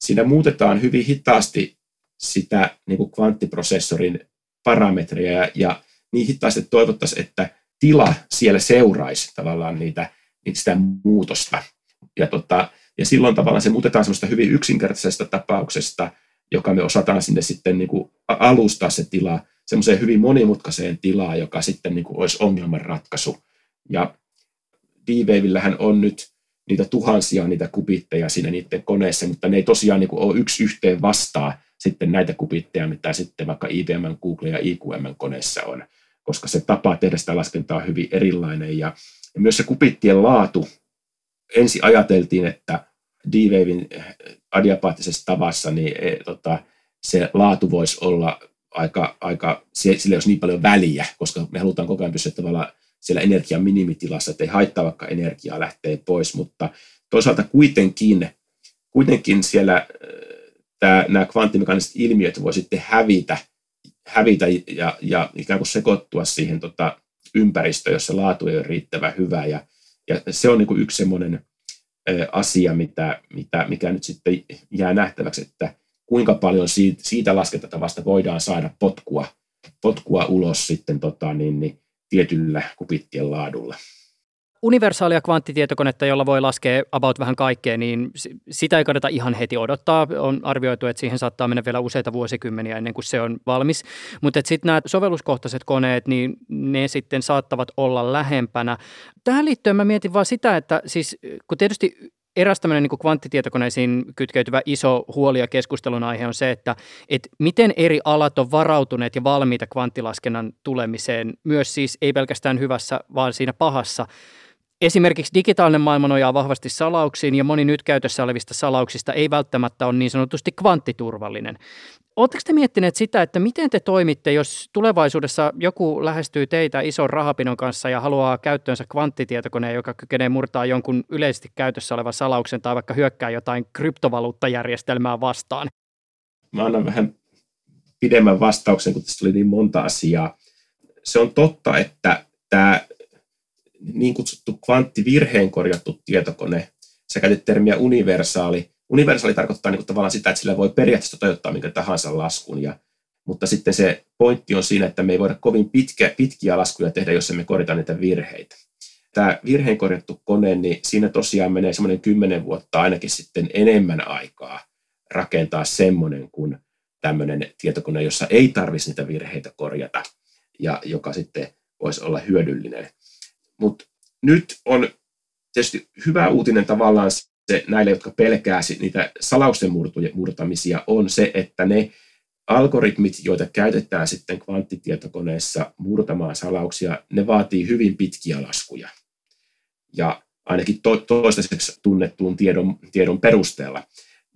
[SPEAKER 5] siinä muutetaan hyvin hitaasti sitä niin kuin kvanttiprosessorin parametreja ja niin hitaasti toivottaisiin, että tila siellä seuraisi tavallaan niitä, niitä sitä muutosta. Ja tota, ja silloin tavallaan se muutetaan semmoista hyvin yksinkertaisesta tapauksesta, joka me osataan sinne sitten niin kuin alustaa se tila semmoiseen hyvin monimutkaiseen tilaan, joka sitten niin kuin olisi ongelmanratkaisu. Ja D-Wavillähän on nyt niitä tuhansia niitä kupitteja siinä niiden koneessa, mutta ne ei tosiaan niin kuin ole yksi yhteen vastaa sitten näitä kupitteja, mitä sitten vaikka IBM, Google ja IQM koneessa on, koska se tapa tehdä sitä laskentaa on hyvin erilainen ja, ja myös se kupittien laatu, ensin ajateltiin, että D-Wavin eh, adiapaattisessa tavassa, niin e, tota, se laatu voisi olla aika, aika, sillä olisi niin paljon väliä, koska me halutaan koko ajan pysyä tavallaan siellä energian minimitilassa, että ei haittaa vaikka energiaa lähtee pois, mutta toisaalta kuitenkin, kuitenkin siellä eh, tämä, nämä kvanttimekaaniset ilmiöt voi sitten hävitä, hävitä ja, ja ikään kuin sekoittua siihen tota, ympäristöön, jossa laatu ei ole riittävän hyvä. Ja, ja se on niin kuin yksi semmoinen asia, mitä, mitä, mikä nyt sitten jää nähtäväksi, että kuinka paljon siitä, siitä laskentatavasta voidaan saada potkua, potkua ulos sitten tota, niin, niin, tietyllä kupittien laadulla
[SPEAKER 4] universaalia kvanttitietokonetta, jolla voi laskea about vähän kaikkea, niin sitä ei kannata ihan heti odottaa. On arvioitu, että siihen saattaa mennä vielä useita vuosikymmeniä ennen kuin se on valmis. Mutta sitten nämä sovelluskohtaiset koneet, niin ne sitten saattavat olla lähempänä. Tähän liittyen mä mietin vaan sitä, että siis kun tietysti eräs tämmöinen niin kvanttitietokoneisiin kytkeytyvä iso huoli ja keskustelun aihe on se, että, että miten eri alat on varautuneet ja valmiita kvanttilaskennan tulemiseen, myös siis ei pelkästään hyvässä, vaan siinä pahassa. Esimerkiksi digitaalinen maailma nojaa vahvasti salauksiin ja moni nyt käytössä olevista salauksista ei välttämättä ole niin sanotusti kvanttiturvallinen. Oletteko te miettineet sitä, että miten te toimitte, jos tulevaisuudessa joku lähestyy teitä ison rahapinon kanssa ja haluaa käyttöönsä kvanttitietokoneen, joka kykenee murtaa jonkun yleisesti käytössä olevan salauksen tai vaikka hyökkää jotain kryptovaluuttajärjestelmää vastaan?
[SPEAKER 5] Mä annan vähän pidemmän vastauksen, kun tässä tuli niin monta asiaa. Se on totta, että tämä niin kutsuttu kvanttivirheen korjattu tietokone, sä käytit termiä universaali. Universaali tarkoittaa niin tavallaan sitä, että sillä voi periaatteessa toteuttaa minkä tahansa laskun, ja, mutta sitten se pointti on siinä, että me ei voida kovin pitkä, pitkiä laskuja tehdä, jos emme korjata niitä virheitä. Tämä virheen korjattu kone, niin siinä tosiaan menee semmoinen kymmenen vuotta ainakin sitten enemmän aikaa rakentaa semmoinen kuin tämmöinen tietokone, jossa ei tarvitsisi niitä virheitä korjata ja joka sitten voisi olla hyödyllinen. Mutta nyt on tietysti hyvä uutinen tavallaan se näille, jotka pelkää niitä salausten murtamisia, on se, että ne algoritmit, joita käytetään sitten kvanttitietokoneessa murtamaan salauksia, ne vaatii hyvin pitkiä laskuja. Ja ainakin to- toistaiseksi tunnettuun tiedon, tiedon perusteella,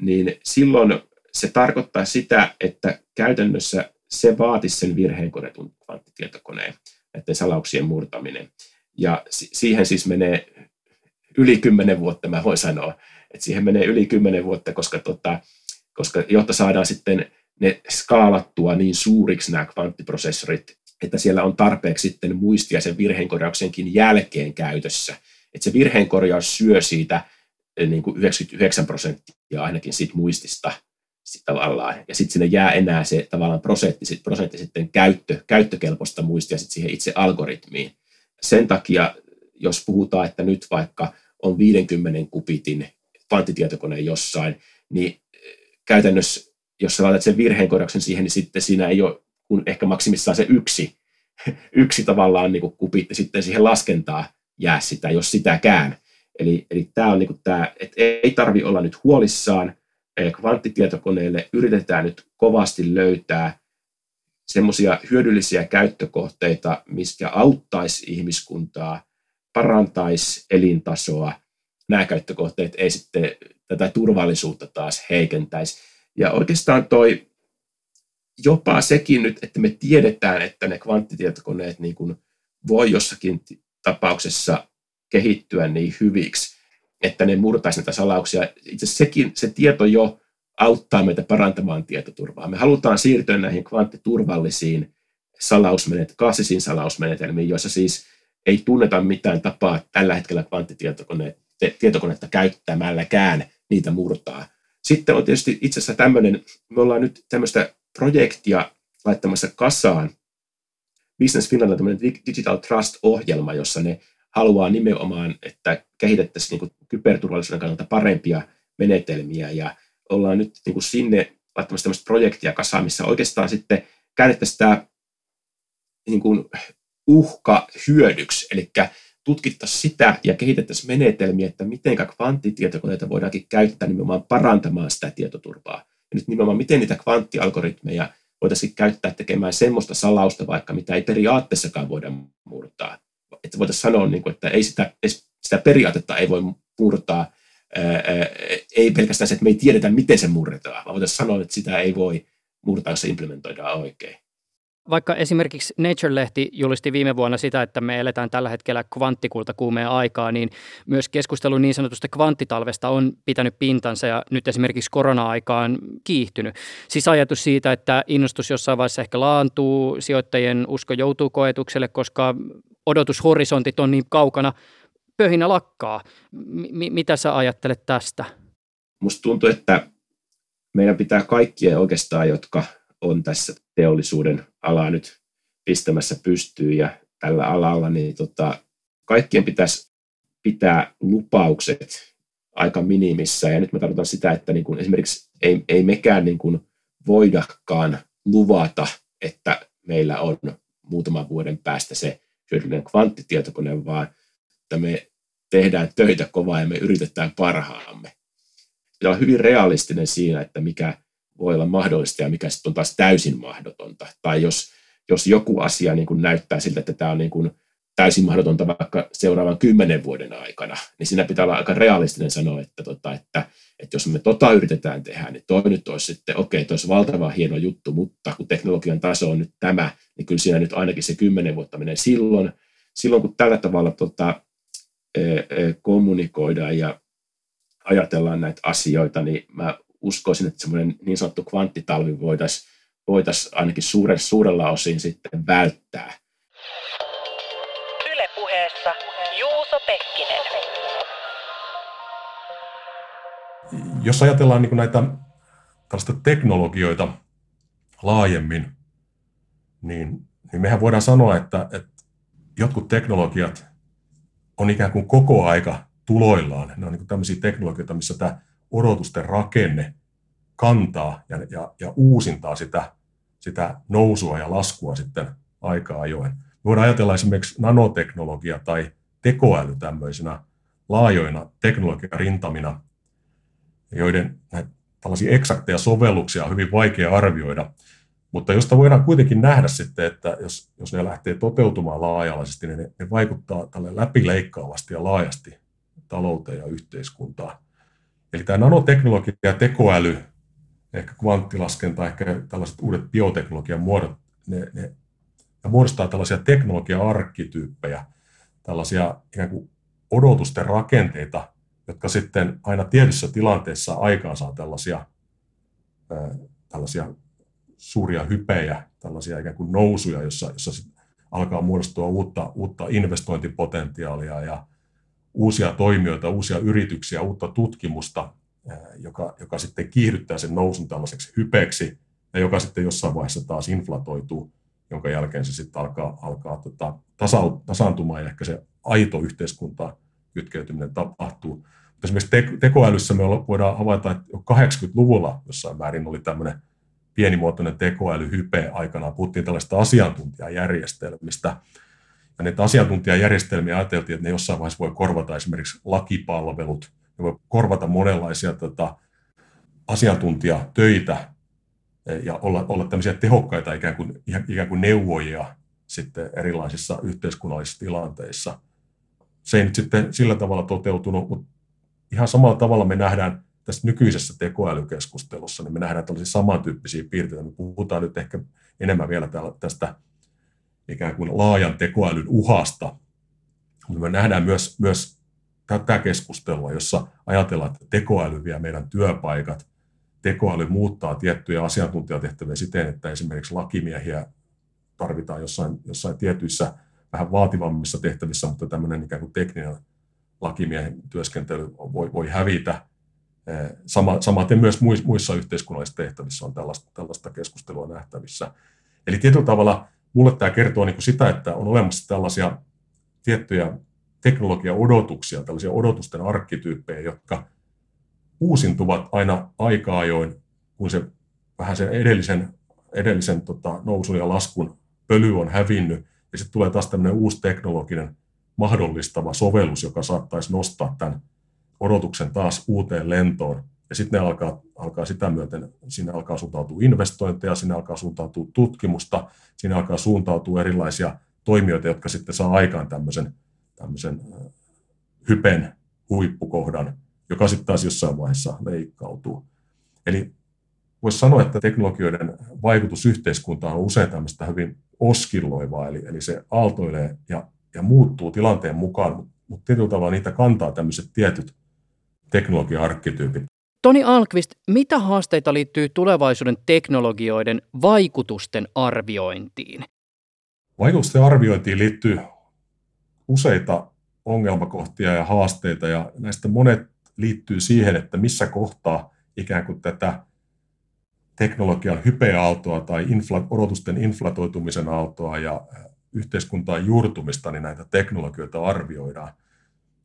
[SPEAKER 5] niin silloin se tarkoittaa sitä, että käytännössä se vaatisi sen virheen korjatun kvanttitietokoneen, näiden salauksien murtaminen. Ja siihen siis menee yli kymmenen vuotta, mä voin sanoa, että siihen menee yli kymmenen vuotta, koska, tota, koska jotta saadaan sitten ne skaalattua niin suuriksi nämä kvanttiprosessorit, että siellä on tarpeeksi sitten muistia sen virheenkorjauksenkin jälkeen käytössä. Että se virheenkorjaus syö siitä eh, niin kuin 99 prosenttia ainakin siitä muistista sit tavallaan. Ja sitten sinne jää enää se tavallaan prosentti, sit, prosentti sitten käyttö, käyttökelpoista muistia sit siihen itse algoritmiin sen takia, jos puhutaan, että nyt vaikka on 50 kubitin kvanttitietokone jossain, niin eh, käytännössä, jos sä laitat sen virheenkorjauksen siihen, niin sitten siinä ei ole kun ehkä maksimissaan se yksi, *laughs* yksi tavallaan niin kuin kubitti sitten siihen laskentaa jää sitä, jos sitäkään. Eli, eli tämä on niin kuin tämä, että ei tarvi olla nyt huolissaan, eh, kvanttitietokoneelle yritetään nyt kovasti löytää semmoisia hyödyllisiä käyttökohteita, mitkä auttaisi ihmiskuntaa, parantaisi elintasoa. Nämä käyttökohteet ei sitten tätä turvallisuutta taas heikentäisi. Ja oikeastaan toi jopa sekin nyt, että me tiedetään, että ne kvanttitietokoneet niin kuin voi jossakin tapauksessa kehittyä niin hyviksi, että ne murtaisi näitä salauksia. Itse sekin, se tieto jo auttaa meitä parantamaan tietoturvaa. Me halutaan siirtyä näihin kvanttiturvallisiin salausmenet, klassisiin salausmenetelmiin, joissa siis ei tunneta mitään tapaa tällä hetkellä kvanttitietokonetta käyttämälläkään niitä murtaa. Sitten on tietysti itse asiassa tämmöinen, me ollaan nyt tämmöistä projektia laittamassa kasaan. Business Finland on tämmöinen Digital Trust-ohjelma, jossa ne haluaa nimenomaan, että kehitettäisiin niin kyberturvallisuuden kannalta parempia menetelmiä ja ollaan nyt niin kuin sinne laittamassa tämmöistä projektia kasaan, missä oikeastaan sitten käännettäisiin tämä niin kuin uhka hyödyksi, eli tutkittaisiin sitä ja kehitettäisiin menetelmiä, että miten kvanttitietokoneita voidaankin käyttää nimenomaan parantamaan sitä tietoturvaa. Ja nyt nimenomaan miten niitä kvanttialgoritmeja voitaisiin käyttää tekemään semmoista salausta vaikka, mitä ei periaatteessakaan voida murtaa. Että voitaisiin sanoa, niin että ei sitä, sitä periaatetta ei voi murtaa, ei pelkästään se, että me ei tiedetä, miten se murretaan, vaan voitaisiin sanoa, että sitä ei voi murtaa, jos se implementoidaan oikein.
[SPEAKER 4] Vaikka esimerkiksi Nature-lehti julisti viime vuonna sitä, että me eletään tällä hetkellä kvanttikulta kuumeen aikaa, niin myös keskustelu niin sanotusta kvanttitalvesta on pitänyt pintansa ja nyt esimerkiksi korona-aikaan kiihtynyt. Siis ajatus siitä, että innostus jossain vaiheessa ehkä laantuu, sijoittajien usko joutuu koetukselle, koska odotushorisontit on niin kaukana – pöhinä lakkaa. M- mitä sä ajattelet tästä?
[SPEAKER 5] Musta tuntuu, että meidän pitää kaikkien oikeastaan, jotka on tässä teollisuuden alaa nyt pistämässä pystyyn ja tällä alalla, niin tota, kaikkien pitäisi pitää lupaukset aika minimissä. Ja nyt mä tarkoitan sitä, että niin kuin esimerkiksi ei, ei mekään niin kuin voidakaan luvata, että meillä on muutaman vuoden päästä se hyödyllinen kvanttitietokone, vaan että me tehdään töitä kovaa ja me yritetään parhaamme. Pitää olla hyvin realistinen siinä, että mikä voi olla mahdollista ja mikä sitten on taas täysin mahdotonta. Tai jos, jos joku asia niin kuin näyttää siltä, että tämä on niin kuin täysin mahdotonta vaikka seuraavan kymmenen vuoden aikana, niin siinä pitää olla aika realistinen sanoa, että, tota, että, että jos me tota yritetään tehdä, niin toi nyt olisi sitten, okei, okay, olisi valtava hieno juttu, mutta kun teknologian taso on nyt tämä, niin kyllä siinä nyt ainakin se kymmenen vuotta menee silloin, silloin kun tällä tavalla tota, kommunikoidaan ja ajatellaan näitä asioita, niin mä uskoisin, että semmoinen niin sanottu kvanttitalvi voitaisiin voitais ainakin suurella, suurella osin sitten välttää. Ylepuheessa Juuso Pekkinen.
[SPEAKER 7] Jos ajatellaan niin näitä tällaista teknologioita laajemmin, niin, niin mehän voidaan sanoa, että, että jotkut teknologiat on ikään kuin koko aika tuloillaan. Ne on niin tämmöisiä teknologioita, missä tämä odotusten rakenne kantaa ja, ja, ja uusintaa sitä, sitä nousua ja laskua sitten aika ajoin. Me voidaan ajatella esimerkiksi nanoteknologia tai tekoäly tämmöisenä laajoina teknologiarintamina, joiden näitä tällaisia eksakteja sovelluksia on hyvin vaikea arvioida, mutta josta voidaan kuitenkin nähdä sitten, että jos, jos ne lähtee toteutumaan laaja-alaisesti, niin ne, ne vaikuttaa tälle läpileikkaavasti ja laajasti talouteen ja yhteiskuntaan. Eli tämä nanoteknologia ja tekoäly, ehkä kvanttilaskenta, ehkä tällaiset uudet bioteknologian muodot, ne, ne, ne muodostaa tällaisia teknologia-arkkityyppejä, tällaisia ikään kuin odotusten rakenteita, jotka sitten aina tietyssä tilanteessa aikaansaa tällaisia, ää, tällaisia suuria hypejä, tällaisia ikään kuin nousuja, jossa, jossa alkaa muodostua uutta, uutta investointipotentiaalia ja uusia toimijoita, uusia yrityksiä, uutta tutkimusta, joka, joka sitten kiihdyttää sen nousun tällaiseksi hypeeksi ja joka sitten jossain vaiheessa taas inflatoituu, jonka jälkeen se sitten alkaa, alkaa tota, tasa, tasaantumaan ja ehkä se aito yhteiskunta kytkeytyminen tapahtuu. Mutta esimerkiksi te, tekoälyssä me voidaan havaita, että jo 80-luvulla jossain määrin oli tämmöinen pienimuotoinen tekoälyhype aikana. Puhuttiin tällaista asiantuntijajärjestelmistä, ja näitä asiantuntijajärjestelmiä ajateltiin, että ne jossain vaiheessa voi korvata esimerkiksi lakipalvelut, ne voi korvata monenlaisia tota, asiantuntijatöitä ja olla, olla tämmöisiä tehokkaita ikään kuin, ikään kuin neuvojia sitten erilaisissa yhteiskunnallisissa tilanteissa. Se ei nyt sitten sillä tavalla toteutunut, mutta ihan samalla tavalla me nähdään tässä nykyisessä tekoälykeskustelussa, niin me nähdään tällaisia samantyyppisiä piirteitä. Me puhutaan nyt ehkä enemmän vielä tästä ikään kuin laajan tekoälyn uhasta. Mutta me nähdään myös, myös tätä keskustelua, jossa ajatellaan, että tekoäly vie meidän työpaikat, tekoäly muuttaa tiettyjä asiantuntijatehtäviä siten, että esimerkiksi lakimiehiä tarvitaan jossain, jossain tietyissä vähän vaativammissa tehtävissä, mutta tämmöinen ikään kuin tekninen lakimiehen työskentely voi, voi hävitä. Sama, samaten myös muissa yhteiskunnallisissa tehtävissä on tällaista, tällaista keskustelua nähtävissä. Eli tietyllä tavalla mulle tämä kertoo niin kuin sitä, että on olemassa tällaisia tiettyjä teknologia-odotuksia, tällaisia odotusten arkkityyppejä, jotka uusintuvat aina aika ajoin, kun se vähän sen edellisen, edellisen tota, nousun ja laskun pöly on hävinnyt, ja sitten tulee taas tämmöinen uusi teknologinen mahdollistava sovellus, joka saattaisi nostaa tämän odotuksen taas uuteen lentoon. Ja sitten ne alkaa, alkaa sitä myöten, sinne alkaa suuntautua investointeja, sinne alkaa suuntautua tutkimusta, sinne alkaa suuntautua erilaisia toimijoita, jotka sitten saa aikaan tämmöisen, tämmöisen hypen huippukohdan, joka sitten taas jossain vaiheessa leikkautuu. Eli voisi sanoa, että teknologioiden vaikutus yhteiskuntaan on usein tämmöistä hyvin oskilloivaa, eli, eli se aaltoilee ja, ja muuttuu tilanteen mukaan, mutta tietyllä tavalla niitä kantaa tämmöiset tietyt teknologia-arkkityypit.
[SPEAKER 4] Toni Alkvist, mitä haasteita liittyy tulevaisuuden teknologioiden vaikutusten arviointiin?
[SPEAKER 7] Vaikutusten arviointiin liittyy useita ongelmakohtia ja haasteita, ja näistä monet liittyy siihen, että missä kohtaa ikään kuin tätä teknologian hypeaaltoa tai infla, odotusten inflatoitumisen aaltoa ja yhteiskuntaan juurtumista, niin näitä teknologioita arvioidaan.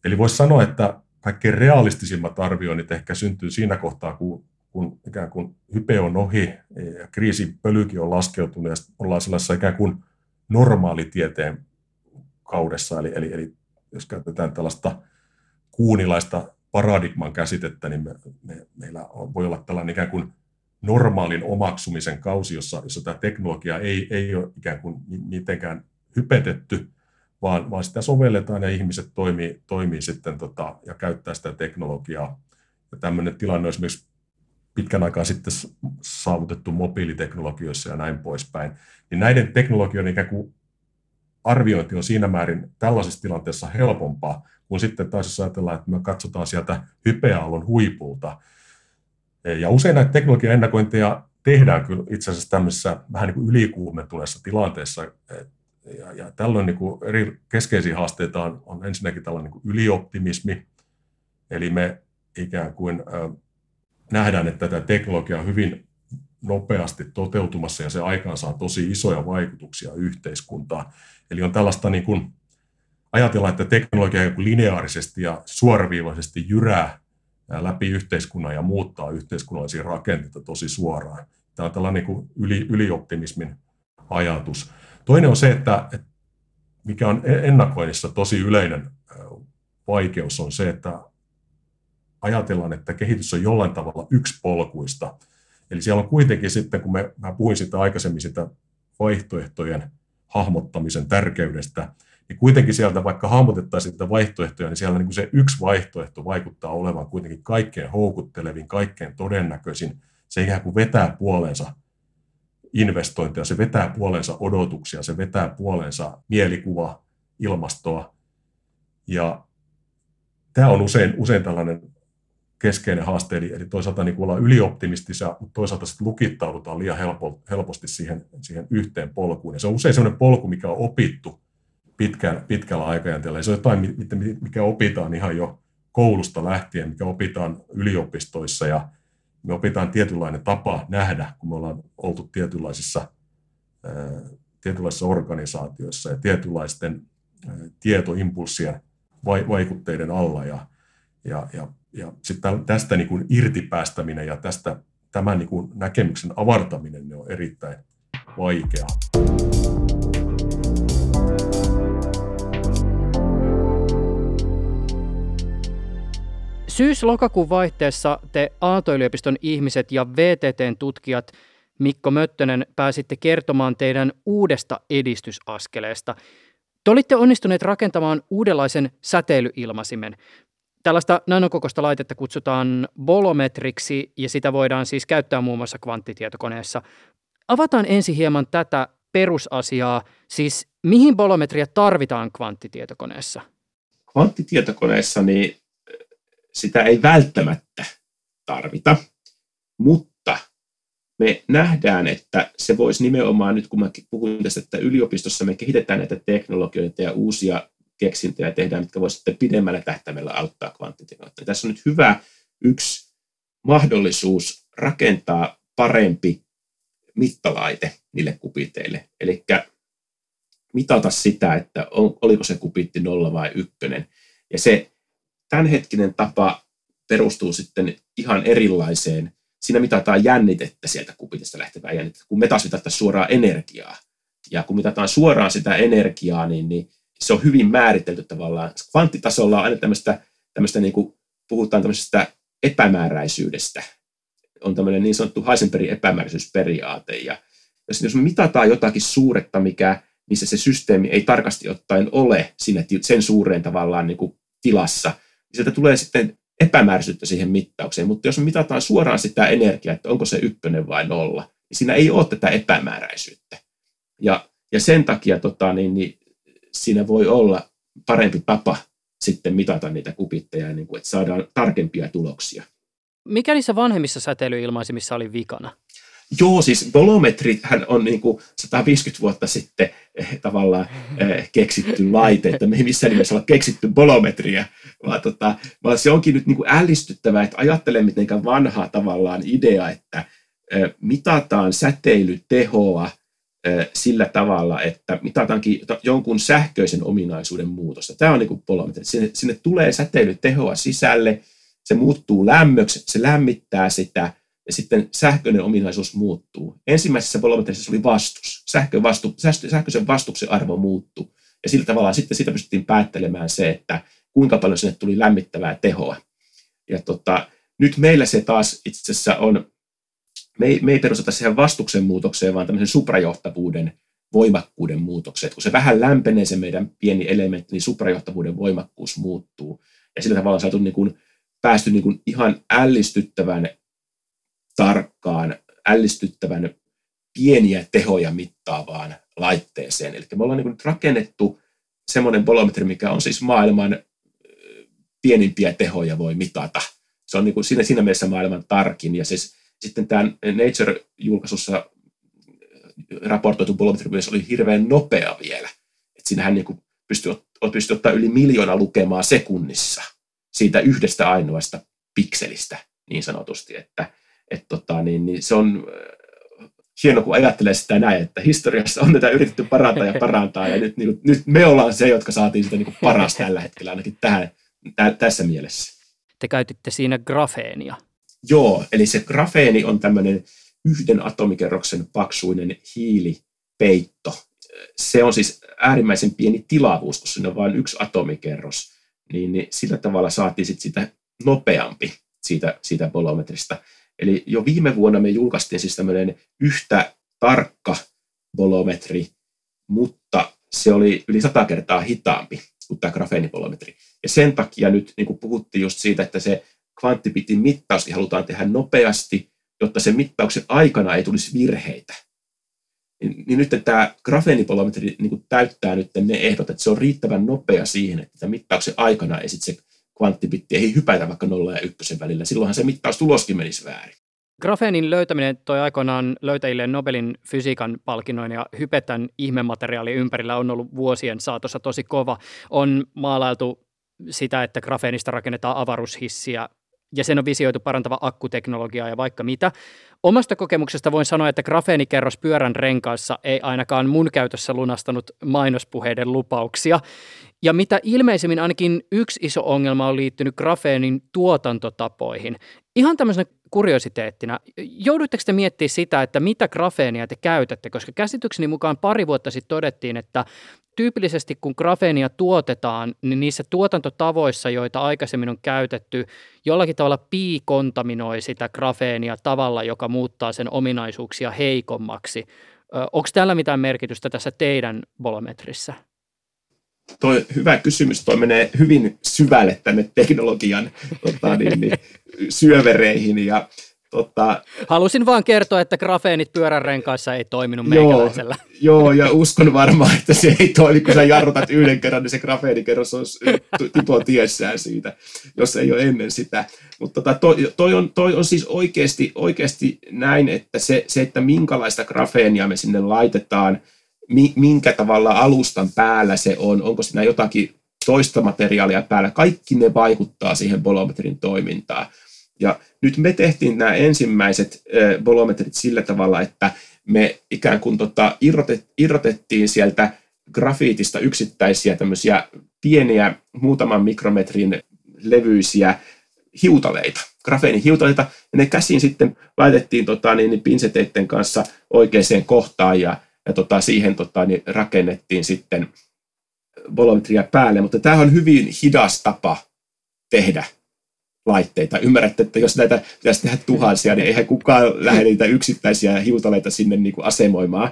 [SPEAKER 7] Eli voisi sanoa, että kaikkein realistisimmat arvioinnit ehkä syntyy siinä kohtaa, kun, kun ikään kuin hype on ohi ja kriisin pölykin on laskeutunut ja ollaan sellaisessa ikään kuin normaalitieteen kaudessa. Eli, eli, eli jos käytetään tällaista kuunilaista paradigman käsitettä, niin me, me, meillä voi olla tällainen ikään kuin normaalin omaksumisen kausi, jossa, jossa tämä teknologia ei, ei ole ikään kuin mitenkään hypetetty, vaan, vaan sitä sovelletaan ja ihmiset toimii, toimii sitten tota, ja käyttää sitä teknologiaa. Ja tämmöinen tilanne on esimerkiksi pitkän aikaa sitten saavutettu mobiiliteknologioissa ja näin poispäin. Niin näiden teknologioiden ikään kuin arviointi on siinä määrin tällaisessa tilanteessa helpompaa, kun sitten taas jos ajatellaan, että me katsotaan sieltä hypeäallon huipulta. Ja usein näitä teknologian ennakointeja tehdään kyllä itse asiassa tämmöisessä vähän niin kuin ylikuumentuneessa tilanteessa, ja, ja tällöin niin kuin eri keskeisiä haasteita on, on ensinnäkin tällainen niin ylioptimismi, eli me ikään kuin äh, nähdään, että tämä teknologia on hyvin nopeasti toteutumassa ja se aikaan saa tosi isoja vaikutuksia yhteiskuntaan. Eli on tällaista niin kuin, ajatellaan, että teknologia lineaarisesti ja suoraviivaisesti jyrää läpi yhteiskunnan ja muuttaa yhteiskunnallisia rakenteita tosi suoraan. Tämä on tällainen niin kuin yli, ylioptimismin ajatus. Toinen on se, että, mikä on ennakoinnissa tosi yleinen vaikeus, on se, että ajatellaan, että kehitys on jollain tavalla yksipolkuista. Eli siellä on kuitenkin sitten, kun me, mä puhuin sitä aikaisemmin sitä vaihtoehtojen hahmottamisen tärkeydestä, niin kuitenkin sieltä, vaikka hahmotettaisiin sitä vaihtoehtoja, niin siellä niin kuin se yksi vaihtoehto vaikuttaa olevan kuitenkin kaikkein houkuttelevin, kaikkein todennäköisin. Se ikään kuin vetää puoleensa investointeja, se vetää puolensa odotuksia, se vetää puolensa mielikuva, ilmastoa. Ja tämä on usein, usein tällainen keskeinen haaste, eli, eli toisaalta niin ollaan ylioptimistisia, mutta toisaalta sitten lukittaudutaan liian helpo, helposti siihen, siihen yhteen polkuun. Ja se on usein sellainen polku, mikä on opittu pitkällä, pitkällä aikajänteellä. Ja se on jotain, mikä opitaan ihan jo koulusta lähtien, mikä opitaan yliopistoissa ja me opitaan tietynlainen tapa nähdä, kun me ollaan oltu tietynlaisissa, tietynlaisissa organisaatioissa ja tietynlaisten tietoimpulssien vaikutteiden alla. Ja, ja, ja, ja sitten tästä niin kuin irtipäästäminen ja tästä tämän niin kuin näkemyksen avartaminen ne on erittäin vaikeaa.
[SPEAKER 4] Syys-lokakuun vaihteessa te Aalto-yliopiston ihmiset ja VTTn tutkijat Mikko Möttönen pääsitte kertomaan teidän uudesta edistysaskeleesta. Te olitte onnistuneet rakentamaan uudenlaisen säteilyilmasimen. Tällaista nanokokoista laitetta kutsutaan bolometriksi ja sitä voidaan siis käyttää muun muassa kvanttitietokoneessa. Avataan ensin hieman tätä perusasiaa, siis mihin bolometria tarvitaan kvanttitietokoneessa?
[SPEAKER 5] Kvanttitietokoneessa niin sitä ei välttämättä tarvita, mutta me nähdään, että se voisi nimenomaan nyt, kun mä puhun tästä, että yliopistossa me kehitetään näitä teknologioita ja uusia keksintöjä tehdään, mitkä voisivat sitten pidemmällä tähtäimellä auttaa kvanttiteknologiaa. Tässä on nyt hyvä yksi mahdollisuus rakentaa parempi mittalaite niille kupiteille. Eli mitata sitä, että oliko se kupitti nolla vai ykkönen. Ja se tämänhetkinen tapa perustuu sitten ihan erilaiseen. Siinä mitataan jännitettä sieltä kupitista lähtevää jännitettä, kun me taas mitataan suoraan energiaa. Ja kun mitataan suoraan sitä energiaa, niin, niin se on hyvin määritelty tavallaan. Kvanttitasolla on aina tämmöistä, tämmöistä niin kuin puhutaan tämmöisestä epämääräisyydestä. On tämmöinen niin sanottu Heisenbergin epämääräisyysperiaate. Ja jos, jos me mitataan jotakin suuretta, mikä, missä se systeemi ei tarkasti ottaen ole siinä, sen suureen tavallaan niin kuin tilassa, sieltä tulee sitten epämääräisyyttä siihen mittaukseen, mutta jos me mitataan suoraan sitä energiaa, että onko se ykkönen vai nolla, niin siinä ei ole tätä epämääräisyyttä. Ja, ja sen takia tota, niin, niin, siinä voi olla parempi tapa sitten mitata niitä kupitteja, niin kuin, että saadaan tarkempia tuloksia.
[SPEAKER 4] Mikä niissä vanhemmissa säteilyilmaisimissa oli vikana?
[SPEAKER 5] Joo, siis bolometrithän on niin kuin 150 vuotta sitten eh, tavallaan eh, keksitty laite, että me ei missään nimessä olla keksitty bolometriä, vaan, tota, vaan se onkin nyt niin kuin ällistyttävää, että ajattelen miten vanha tavallaan idea, että eh, mitataan säteilytehoa eh, sillä tavalla, että mitataankin jonkun sähköisen ominaisuuden muutosta. Tämä on niin kuin bolometri. Sinne, sinne tulee säteilytehoa sisälle, se muuttuu lämmöksi, se lämmittää sitä, ja sitten sähköinen ominaisuus muuttuu. Ensimmäisessä bolometrissä oli vastus. Sähkön vastu, sähköisen vastuksen arvo muuttuu. Ja sillä tavalla sitten siitä pystyttiin päättelemään se, että kuinka paljon sinne tuli lämmittävää tehoa. Ja tota, nyt meillä se taas itse asiassa on, me ei, me ei perusteta siihen vastuksen muutokseen, vaan tämmöisen suprajohtavuuden voimakkuuden muutokseen. Kun se vähän lämpenee se meidän pieni elementti, niin suprajohtavuuden voimakkuus muuttuu. Ja sillä tavalla on saatu niin kuin, päästy niin kuin ihan ällistyttävän tarkkaan, ällistyttävän pieniä tehoja mittaavaan laitteeseen. Eli me ollaan niin kuin rakennettu semmoinen bolometri, mikä on siis maailman pienimpiä tehoja voi mitata. Se on niin siinä, siinä mielessä maailman tarkin. Ja siis, sitten tämä Nature-julkaisussa raportoitu bolometri myös oli hirveän nopea vielä. Et siinähän niin kuin pystyi, pystyi ottaa yli miljoona lukemaa sekunnissa siitä yhdestä ainoasta pikselistä niin sanotusti, että et tota, niin, niin se on äh, hieno, kun ajattelee sitä näin, että historiassa on tätä yritetty parantaa ja parantaa, ja nyt, niin, nyt me ollaan se, jotka saatiin sitä niin paras *laughs* tällä hetkellä, ainakin tähän, tä, tässä mielessä.
[SPEAKER 4] Te käytitte siinä grafeenia.
[SPEAKER 5] Joo, eli se grafeeni on tämmöinen yhden atomikerroksen paksuinen hiilipeitto. Se on siis äärimmäisen pieni tilavuus, kun siinä on vain yksi atomikerros, niin, niin sillä tavalla saatiin sit sitä nopeampi siitä, siitä bolometrista. Eli jo viime vuonna me julkaistiin siis tämmöinen yhtä tarkka bolometri, mutta se oli yli sata kertaa hitaampi kuin tämä grafeenibolometri. Ja sen takia nyt niin kuin puhuttiin just siitä, että se kvanttipitin mittauskin halutaan tehdä nopeasti, jotta sen mittauksen aikana ei tulisi virheitä. Niin, niin nyt tämä grafeenibolometri niin täyttää nyt ne ehdot, että se on riittävän nopea siihen, että mittauksen aikana ei sitten se kvanttibitti ei hypätä vaikka 0 ja 1 välillä. Silloinhan se mittaustuloskin menisi väärin.
[SPEAKER 4] Grafeenin löytäminen toi aikoinaan löytäjille Nobelin fysiikan palkinnoin ja hypetän ihmemateriaali ympärillä on ollut vuosien saatossa tosi kova. On maalailtu sitä, että grafeenista rakennetaan avaruushissiä ja sen on visioitu parantava akkuteknologiaa ja vaikka mitä. Omasta kokemuksesta voin sanoa, että grafeenikerros pyörän renkaassa ei ainakaan mun käytössä lunastanut mainospuheiden lupauksia. Ja mitä ilmeisemmin ainakin yksi iso ongelma on liittynyt grafeenin tuotantotapoihin. Ihan tämmöisenä kuriositeettina, joudutteko te miettimään sitä, että mitä grafeenia te käytätte, koska käsitykseni mukaan pari vuotta sitten todettiin, että tyypillisesti kun grafeenia tuotetaan, niin niissä tuotantotavoissa, joita aikaisemmin on käytetty, jollakin tavalla piikontaminoi sitä grafeenia tavalla, joka muuttaa sen ominaisuuksia heikommaksi. Onko tällä mitään merkitystä tässä teidän bolometrissä?
[SPEAKER 5] Toi hyvä kysymys, toi menee hyvin syvälle tänne teknologian tota, niin, niin, syövereihin ja Tota,
[SPEAKER 4] Halusin vaan kertoa, että grafeenit pyöränrenkaissa ei toiminut meikäläisellä.
[SPEAKER 5] Joo, joo, ja uskon varmaan, että se ei toimi, kun sä jarrutat yhden kerran, niin se grafeenikerros on tipo tiessään siitä, jos ei ole ennen sitä. Mutta tota, toi, toi, on, toi on siis oikeasti, oikeasti näin, että se, se, että minkälaista grafeenia me sinne laitetaan, minkä tavalla alustan päällä se on, onko siinä jotakin toista materiaalia päällä, kaikki ne vaikuttaa siihen bolometrin toimintaan. Ja nyt me tehtiin nämä ensimmäiset bolometrit sillä tavalla, että me ikään kuin tota, irrotet, irrotettiin sieltä grafiitista yksittäisiä tämmöisiä pieniä muutaman mikrometrin levyisiä hiutaleita, grafeenihiutaleita, ja ne käsin sitten laitettiin tota, niin, niin pinseteiden kanssa oikeaan kohtaan, ja, ja tota, siihen tota, niin rakennettiin sitten bolometria päälle, mutta tämä on hyvin hidas tapa tehdä laitteita. Ymmärrätte, että jos näitä pitäisi tehdä tuhansia, niin eihän kukaan lähde niitä yksittäisiä hiutaleita sinne niin kuin asemoimaan.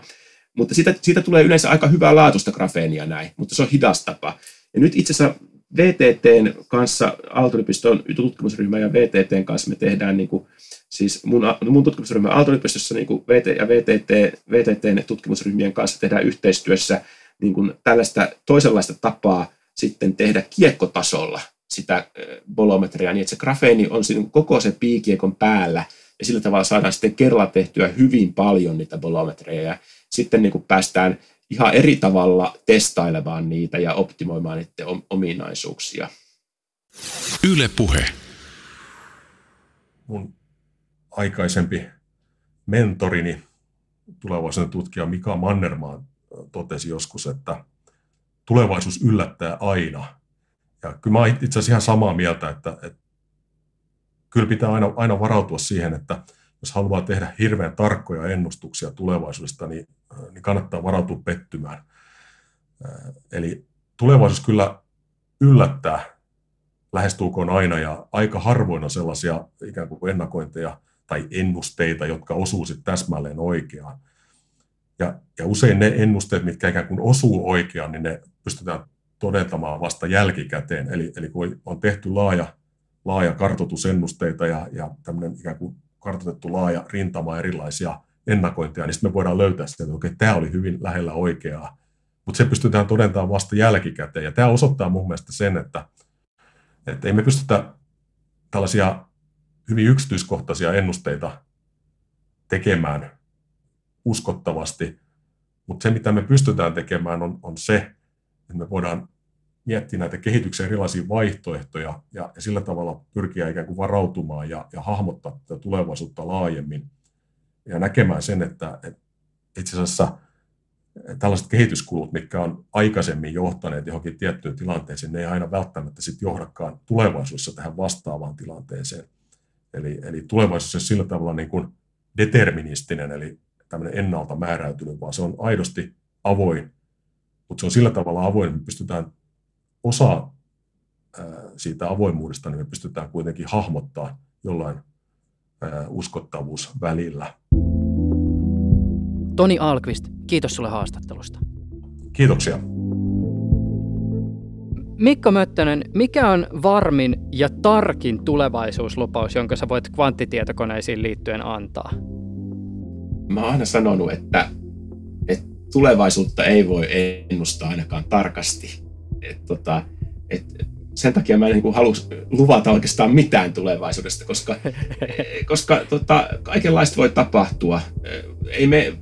[SPEAKER 5] Mutta siitä, siitä tulee yleensä aika hyvää laatusta grafeenia näin, mutta se on hidas tapa. Ja nyt itse asiassa VTTn kanssa, Aalto-yliopiston tutkimusryhmä ja VTTn kanssa me tehdään niin kuin, siis mun, mun tutkimusryhmä Aalto-yliopistossa niin kuin VT ja VTT, VTTn tutkimusryhmien kanssa tehdään yhteistyössä niin kuin tällaista toisenlaista tapaa sitten tehdä kiekkotasolla sitä bolometria, niin että se grafeeni on siinä koko se piikiekon päällä, ja sillä tavalla saadaan sitten kerralla tehtyä hyvin paljon niitä bolometreja ja sitten niin kuin päästään ihan eri tavalla testailemaan niitä ja optimoimaan niiden ominaisuuksia.
[SPEAKER 6] Yle Puhe.
[SPEAKER 7] Mun aikaisempi mentorini, tulevaisuuden tutkija Mika Mannermaan totesi joskus, että tulevaisuus yllättää aina. Ja kyllä mä itse asiassa ihan samaa mieltä, että, että kyllä pitää aina, aina varautua siihen, että jos haluaa tehdä hirveän tarkkoja ennustuksia tulevaisuudesta, niin, niin kannattaa varautua pettymään. Eli tulevaisuus kyllä yllättää lähestulkoon aina ja aika harvoin on sellaisia ikään kuin ennakointeja tai ennusteita, jotka osuu sitten täsmälleen oikeaan. Ja, ja usein ne ennusteet, mitkä ikään kuin osuu oikeaan, niin ne pystytään todentamaan vasta jälkikäteen. Eli, eli kun on tehty laaja, laaja kartoitusennusteita ja, ja tämmöinen ikään kuin kartoitettu laaja rintama erilaisia ennakointeja, niin sitten me voidaan löytää sitä, että okei, tämä oli hyvin lähellä oikeaa. Mutta se pystytään todentamaan vasta jälkikäteen. Ja tämä osoittaa mun mielestä sen, että, että ei me pystytä tällaisia hyvin yksityiskohtaisia ennusteita tekemään uskottavasti, mutta se, mitä me pystytään tekemään, on, on se, että me voidaan miettiä näitä kehityksen erilaisia vaihtoehtoja ja, ja sillä tavalla pyrkiä ikään kuin varautumaan ja, ja hahmottaa tätä tulevaisuutta laajemmin ja näkemään sen, että, että itse asiassa tällaiset kehityskulut, mitkä on aikaisemmin johtaneet johonkin tiettyyn tilanteeseen, ne ei aina välttämättä sit johdakaan tulevaisuudessa tähän vastaavaan tilanteeseen. Eli, eli tulevaisuus on sillä tavalla niin kuin deterministinen, eli tämmöinen ennalta määräytynyt, vaan se on aidosti avoin, mutta se on sillä tavalla avoin, että me pystytään osa siitä avoimuudesta, niin me pystytään kuitenkin hahmottaa jollain uskottavuus välillä.
[SPEAKER 4] Toni Alkvist, kiitos sulle haastattelusta.
[SPEAKER 7] Kiitoksia.
[SPEAKER 4] Mikko Möttönen, mikä on varmin ja tarkin tulevaisuuslupaus, jonka sä voit kvanttitietokoneisiin liittyen antaa?
[SPEAKER 5] Mä oon aina sanonut, että, että tulevaisuutta ei voi ennustaa ainakaan tarkasti. Et, tota, et, sen takia mä en niin halua luvata oikeastaan mitään tulevaisuudesta, koska, *laughs* koska tota, kaikenlaista voi tapahtua. Ei me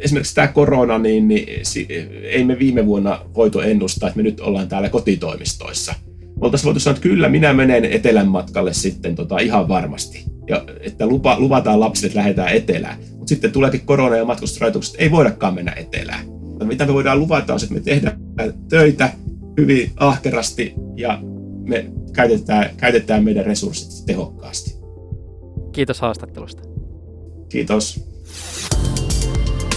[SPEAKER 5] esimerkiksi tämä korona, niin, niin ei me viime vuonna voitu ennustaa, että me nyt ollaan täällä kotitoimistoissa. Me oltaisiin voitu sanoa, että kyllä minä menen etelän matkalle sitten tota, ihan varmasti. Ja että lupa, luvataan lapsille, että lähdetään etelään. Mutta sitten tuleekin korona ja matkustusrajoitukset, ei voidakaan mennä etelään. Ja mitä me voidaan luvata on se, että me tehdään töitä hyvin ahkerasti ja me käytetään, käytetään meidän resurssit tehokkaasti.
[SPEAKER 4] Kiitos haastattelusta.
[SPEAKER 5] Kiitos.